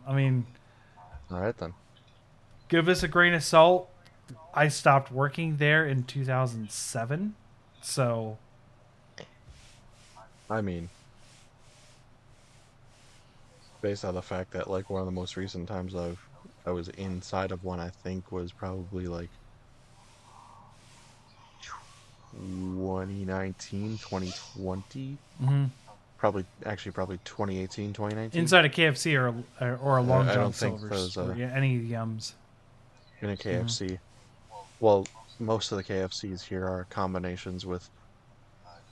I mean, All right then. give us a grain of salt. I stopped working there in 2007, so I mean, based on the fact that like one of the most recent times I've I was inside of one, I think was probably like 2019, 2020, mhm. probably actually probably 2018, 2019. inside a KFC or a, or a Long I John don't think Silver's those, uh, or yeah, any yums. in a KFC. Well, most of the KFCs here are combinations with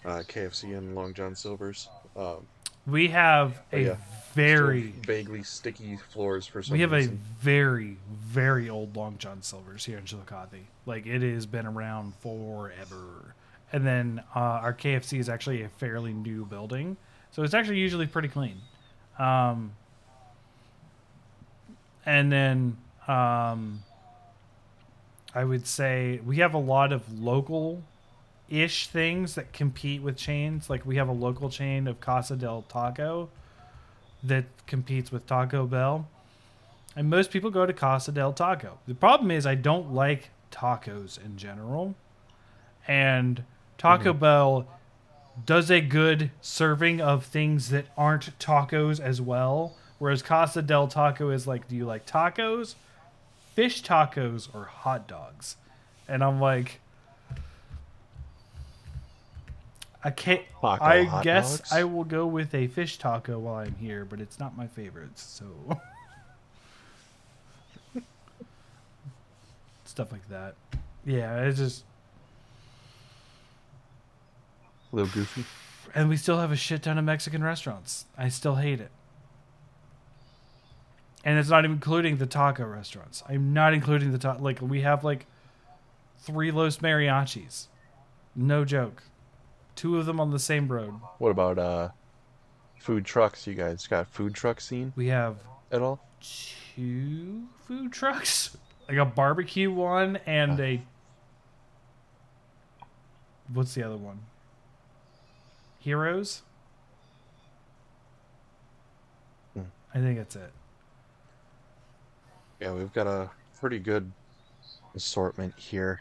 uh, KFC and Long John Silver's. Um, We have a yeah, very vaguely sticky floors for some we have a very very old Long John Silver's here in Chillicothe. Like it has been around forever. And then uh, our KFC is actually a fairly new building, so it's actually usually pretty clean. Um, and then um, I would say we have a lot of local ish things that compete with chains. Like we have a local chain of Casa del Taco that competes with Taco Bell. And most people go to Casa del Taco. The problem is I don't like tacos in general. And Taco mm-hmm. Bell does a good serving of things that aren't tacos as well, Whereas Casa del Taco is like, do you like tacos, fish tacos, or hot dogs? And I'm like, I can't. Taco I guess dogs? I will go with a fish taco while I'm here, but it's not my favorite. So stuff like that. Yeah, it's just, A little goofy. and we still have a shit ton of Mexican restaurants. I still hate it. And it's not even including the taco restaurants. I'm not including the taco. Like we have like three Los Mariachis. No joke. Two of them on the same road. What about uh food trucks? You guys got food truck scene We have at all? two food trucks, like a barbecue one and a. What's the other one? Heroes. Hmm. I think that's it. Yeah, we've got a pretty good assortment here.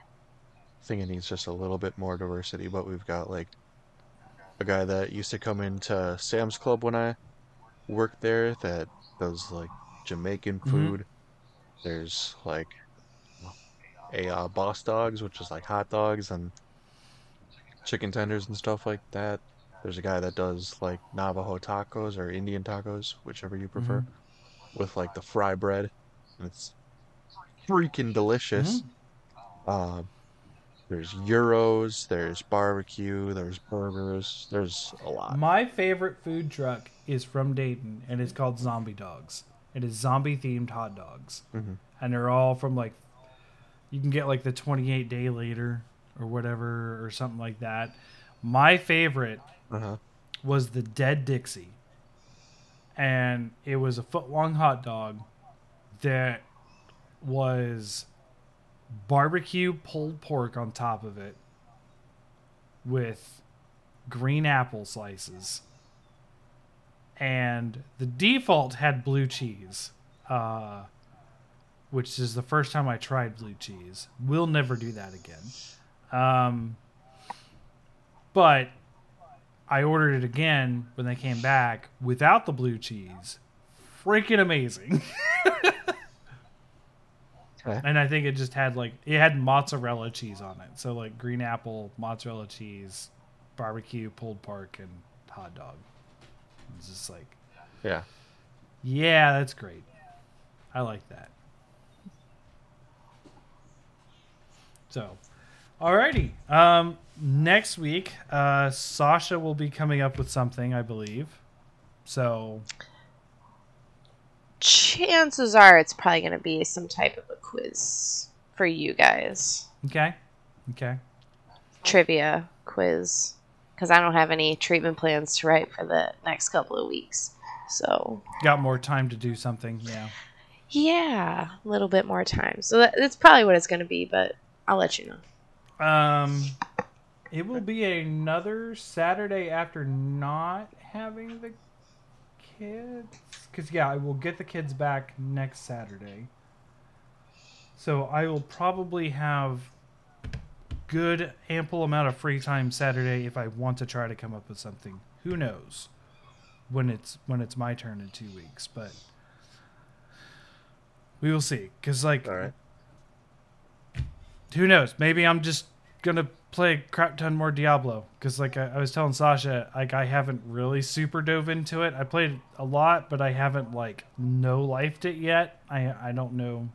I think it needs just a little bit more diversity, but we've got like a guy that used to come into Sam's Club when I worked there that does like Jamaican Mhm. food. There's like a uh, Boss Dogs, which is like hot dogs and chicken tenders and stuff like that. There's a guy that does like Navajo tacos or Indian tacos, whichever you prefer, with like the fry bread. And it's freaking delicious. Um, there's euros, there's barbecue, there's burgers, there's a lot. My favorite food truck is from Dayton, and it's called Zombie Dogs. It is zombie themed hot dogs, Mhm. and they're all from like you can get like the 28 day later or whatever or something like that. My favorite Uh-huh. was the Dead Dixie, and it was a foot long hot dog that was barbecue pulled pork on top of it with green apple slices. And the default had blue cheese, uh, which is the first time I tried blue cheese. We'll never do that again. Um, but I ordered it again when they came back without the blue cheese. Freaking amazing. Okay. And I think it just had like it had mozzarella cheese on it. So like green apple, mozzarella cheese, barbecue, pulled pork, and hot dog. It's just like, Yeah. yeah, that's great. I like that. So, alrighty. Um, next week, uh, Sasha will be coming up with something, I believe. So, Chances are it's probably going to be some type of a quiz for you guys. okay, okay. Trivia quiz. Because I don't have any treatment plans to write for the next couple of weeks. So, Got more time to do something. Yeah. yeah, a little bit more time. So that, that's probably what it's going to be, but I'll let you know. Um, it will be another Saturday after not having the kids. Because, yeah, I will get the kids back next Saturday. So I will probably have good, ample amount of free time Saturday if I want to try to come up with something. Who knows when it's when it's my turn in two weeks, but we will see. Because like All right. who knows? Maybe I'm just gonna play a crap ton more Diablo because, like I, I was telling Sasha, like I haven't really super dove into it. I played a lot, but I haven't like no lifed it yet. I I don't know,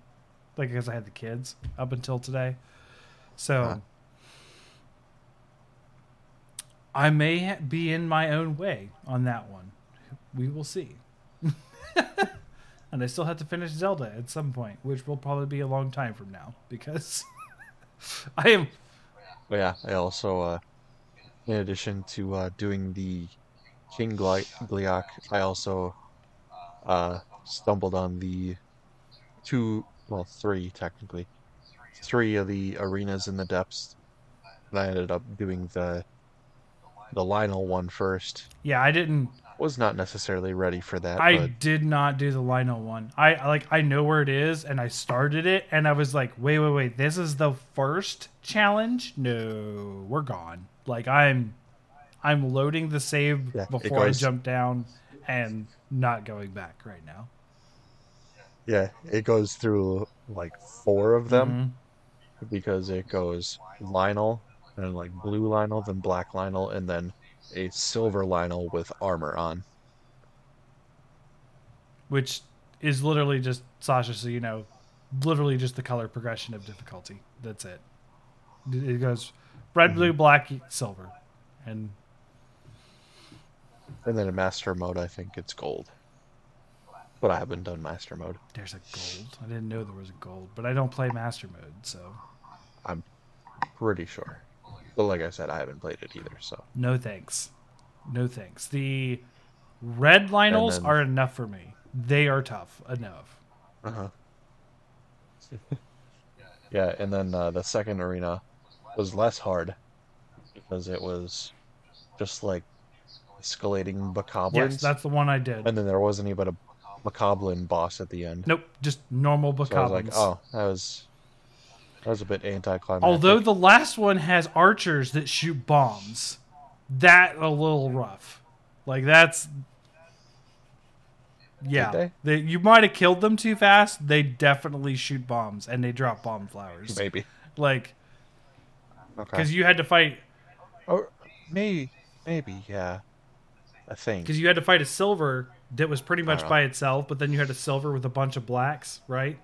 like because I had the kids up until today, so Huh. I may ha- be in my own way on that one. We will see. and I still have to finish Zelda at some point, which will probably be a long time from now because I am yeah, I also, uh, in addition to uh, doing the King Gli- Gleeok, I also uh, stumbled on the two, well, three technically, three of the arenas in the depths. And I ended up doing the the Lynel one first. yeah. I didn't. Was not necessarily ready for that, I but did not do the Lynel one. I like I know where it is, and I started it, and I was like, wait, wait, wait. This is the first challenge. No, we're gone. Like I'm, I'm loading the save Yeah, before I jump down, and not going back right now. Yeah, it goes through like four of them Mhm. because it goes Lynel and like blue Lynel, then black Lynel, and then a silver Lynel with armor on. which is literally just Sasha. So you know, literally just the color progression of difficulty. That's it. It goes red, blue, mm-hmm. black, silver, and And then in master mode, I think it's gold. But I haven't done master mode. there's a gold. I didn't know there was a gold, but I don't play master mode, so I'm Pretty sure. But like I said, I haven't played it either, so. no thanks, no thanks. The red Lynels then- are enough for me. They are tough enough. Uh huh. yeah, and then uh, the second arena was less hard because it was just like escalating bokoblins. Yes, that's the one I did. and then there wasn't even a bokoblin boss at the end. Nope, just normal So I was like, oh, that was that was a bit anticlimactic. Although the last one has archers that shoot bombs, that a little rough. Like that's yeah. they? They, you might have killed them too fast. They definitely shoot bombs and they drop bomb flowers. maybe Like okay, because you had to fight or maybe maybe yeah, I think because you had to fight a silver that was pretty much by itself, but then you had a silver with a bunch of blacks, right?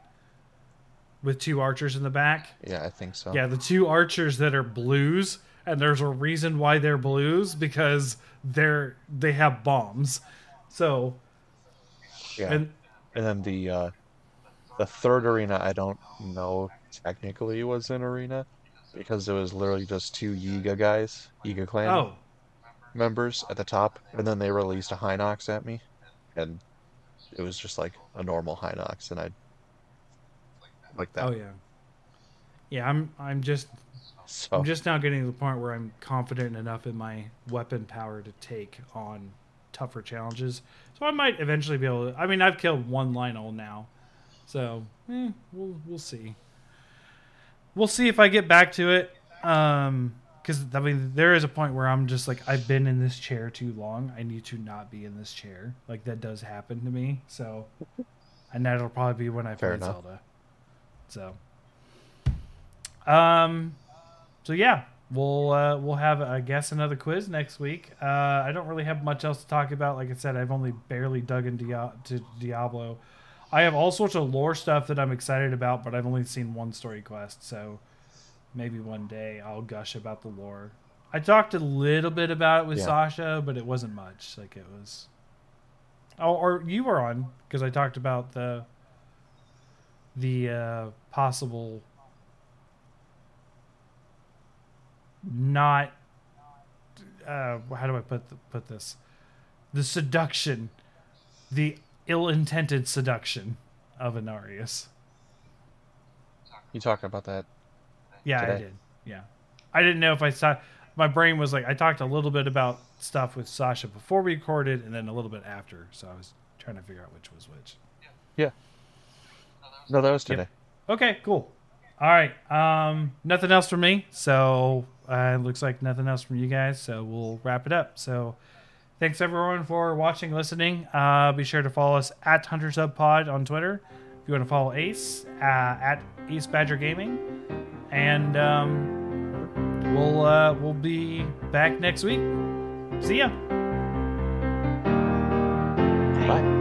With two archers in the back. yeah, I think so. Yeah, the two archers that are blues, and there's a reason why they're blues because they're they have bombs. So yeah. and And then the uh, the third arena, I don't know technically was an arena because it was literally just two Yiga guys, Yiga clan oh, members at the top, and then they released a Hinox at me, and it was just like a normal Hinox, and I like that. oh yeah, yeah. I'm I'm just So I'm just now getting to the point where I'm confident enough in my weapon power to take on tougher challenges. So I might eventually be able to. I mean, I've killed one Lynel now, so eh, we'll we'll see. We'll see if I get back to it. Um, because I mean, there is a point where I'm just like, I've been in this chair too long. I need to not be in this chair. Like that does happen to me. So, and that'll probably be when I Fair play enough. Zelda. So, um, so yeah, we'll uh, we'll have I guess another quiz next week. Uh, I don't really have much else to talk about. Like I said, I've only barely dug into Dia- to Diablo. I have all sorts of lore stuff that I'm excited about, but I've only seen one story quest, so maybe one day I'll gush about the lore. I talked a little bit about it with Yeah. Sasha, but it wasn't much. Like it was. Oh, or you were on because I talked about the the uh, possible not uh, how do I put th- put this the seduction the ill-intended seduction of Inarius. you talking about that? Yeah, I did. Yeah, I didn't know if I saw. My brain was like I talked a little bit about stuff with Sasha before we recorded, and then a little bit after. So I was trying to figure out which was which. No, that was Yep. today. Okay, cool. All right. Um, nothing else from me. So uh, it looks like nothing else from you guys. So we'll wrap it up. So thanks everyone for watching, listening. Uh, be sure to follow us at Hunter Sub Pod on Twitter. If you want to follow Ace uh, at Ace Badger Gaming, and um, we'll uh, we'll be back next week. See ya. Bye.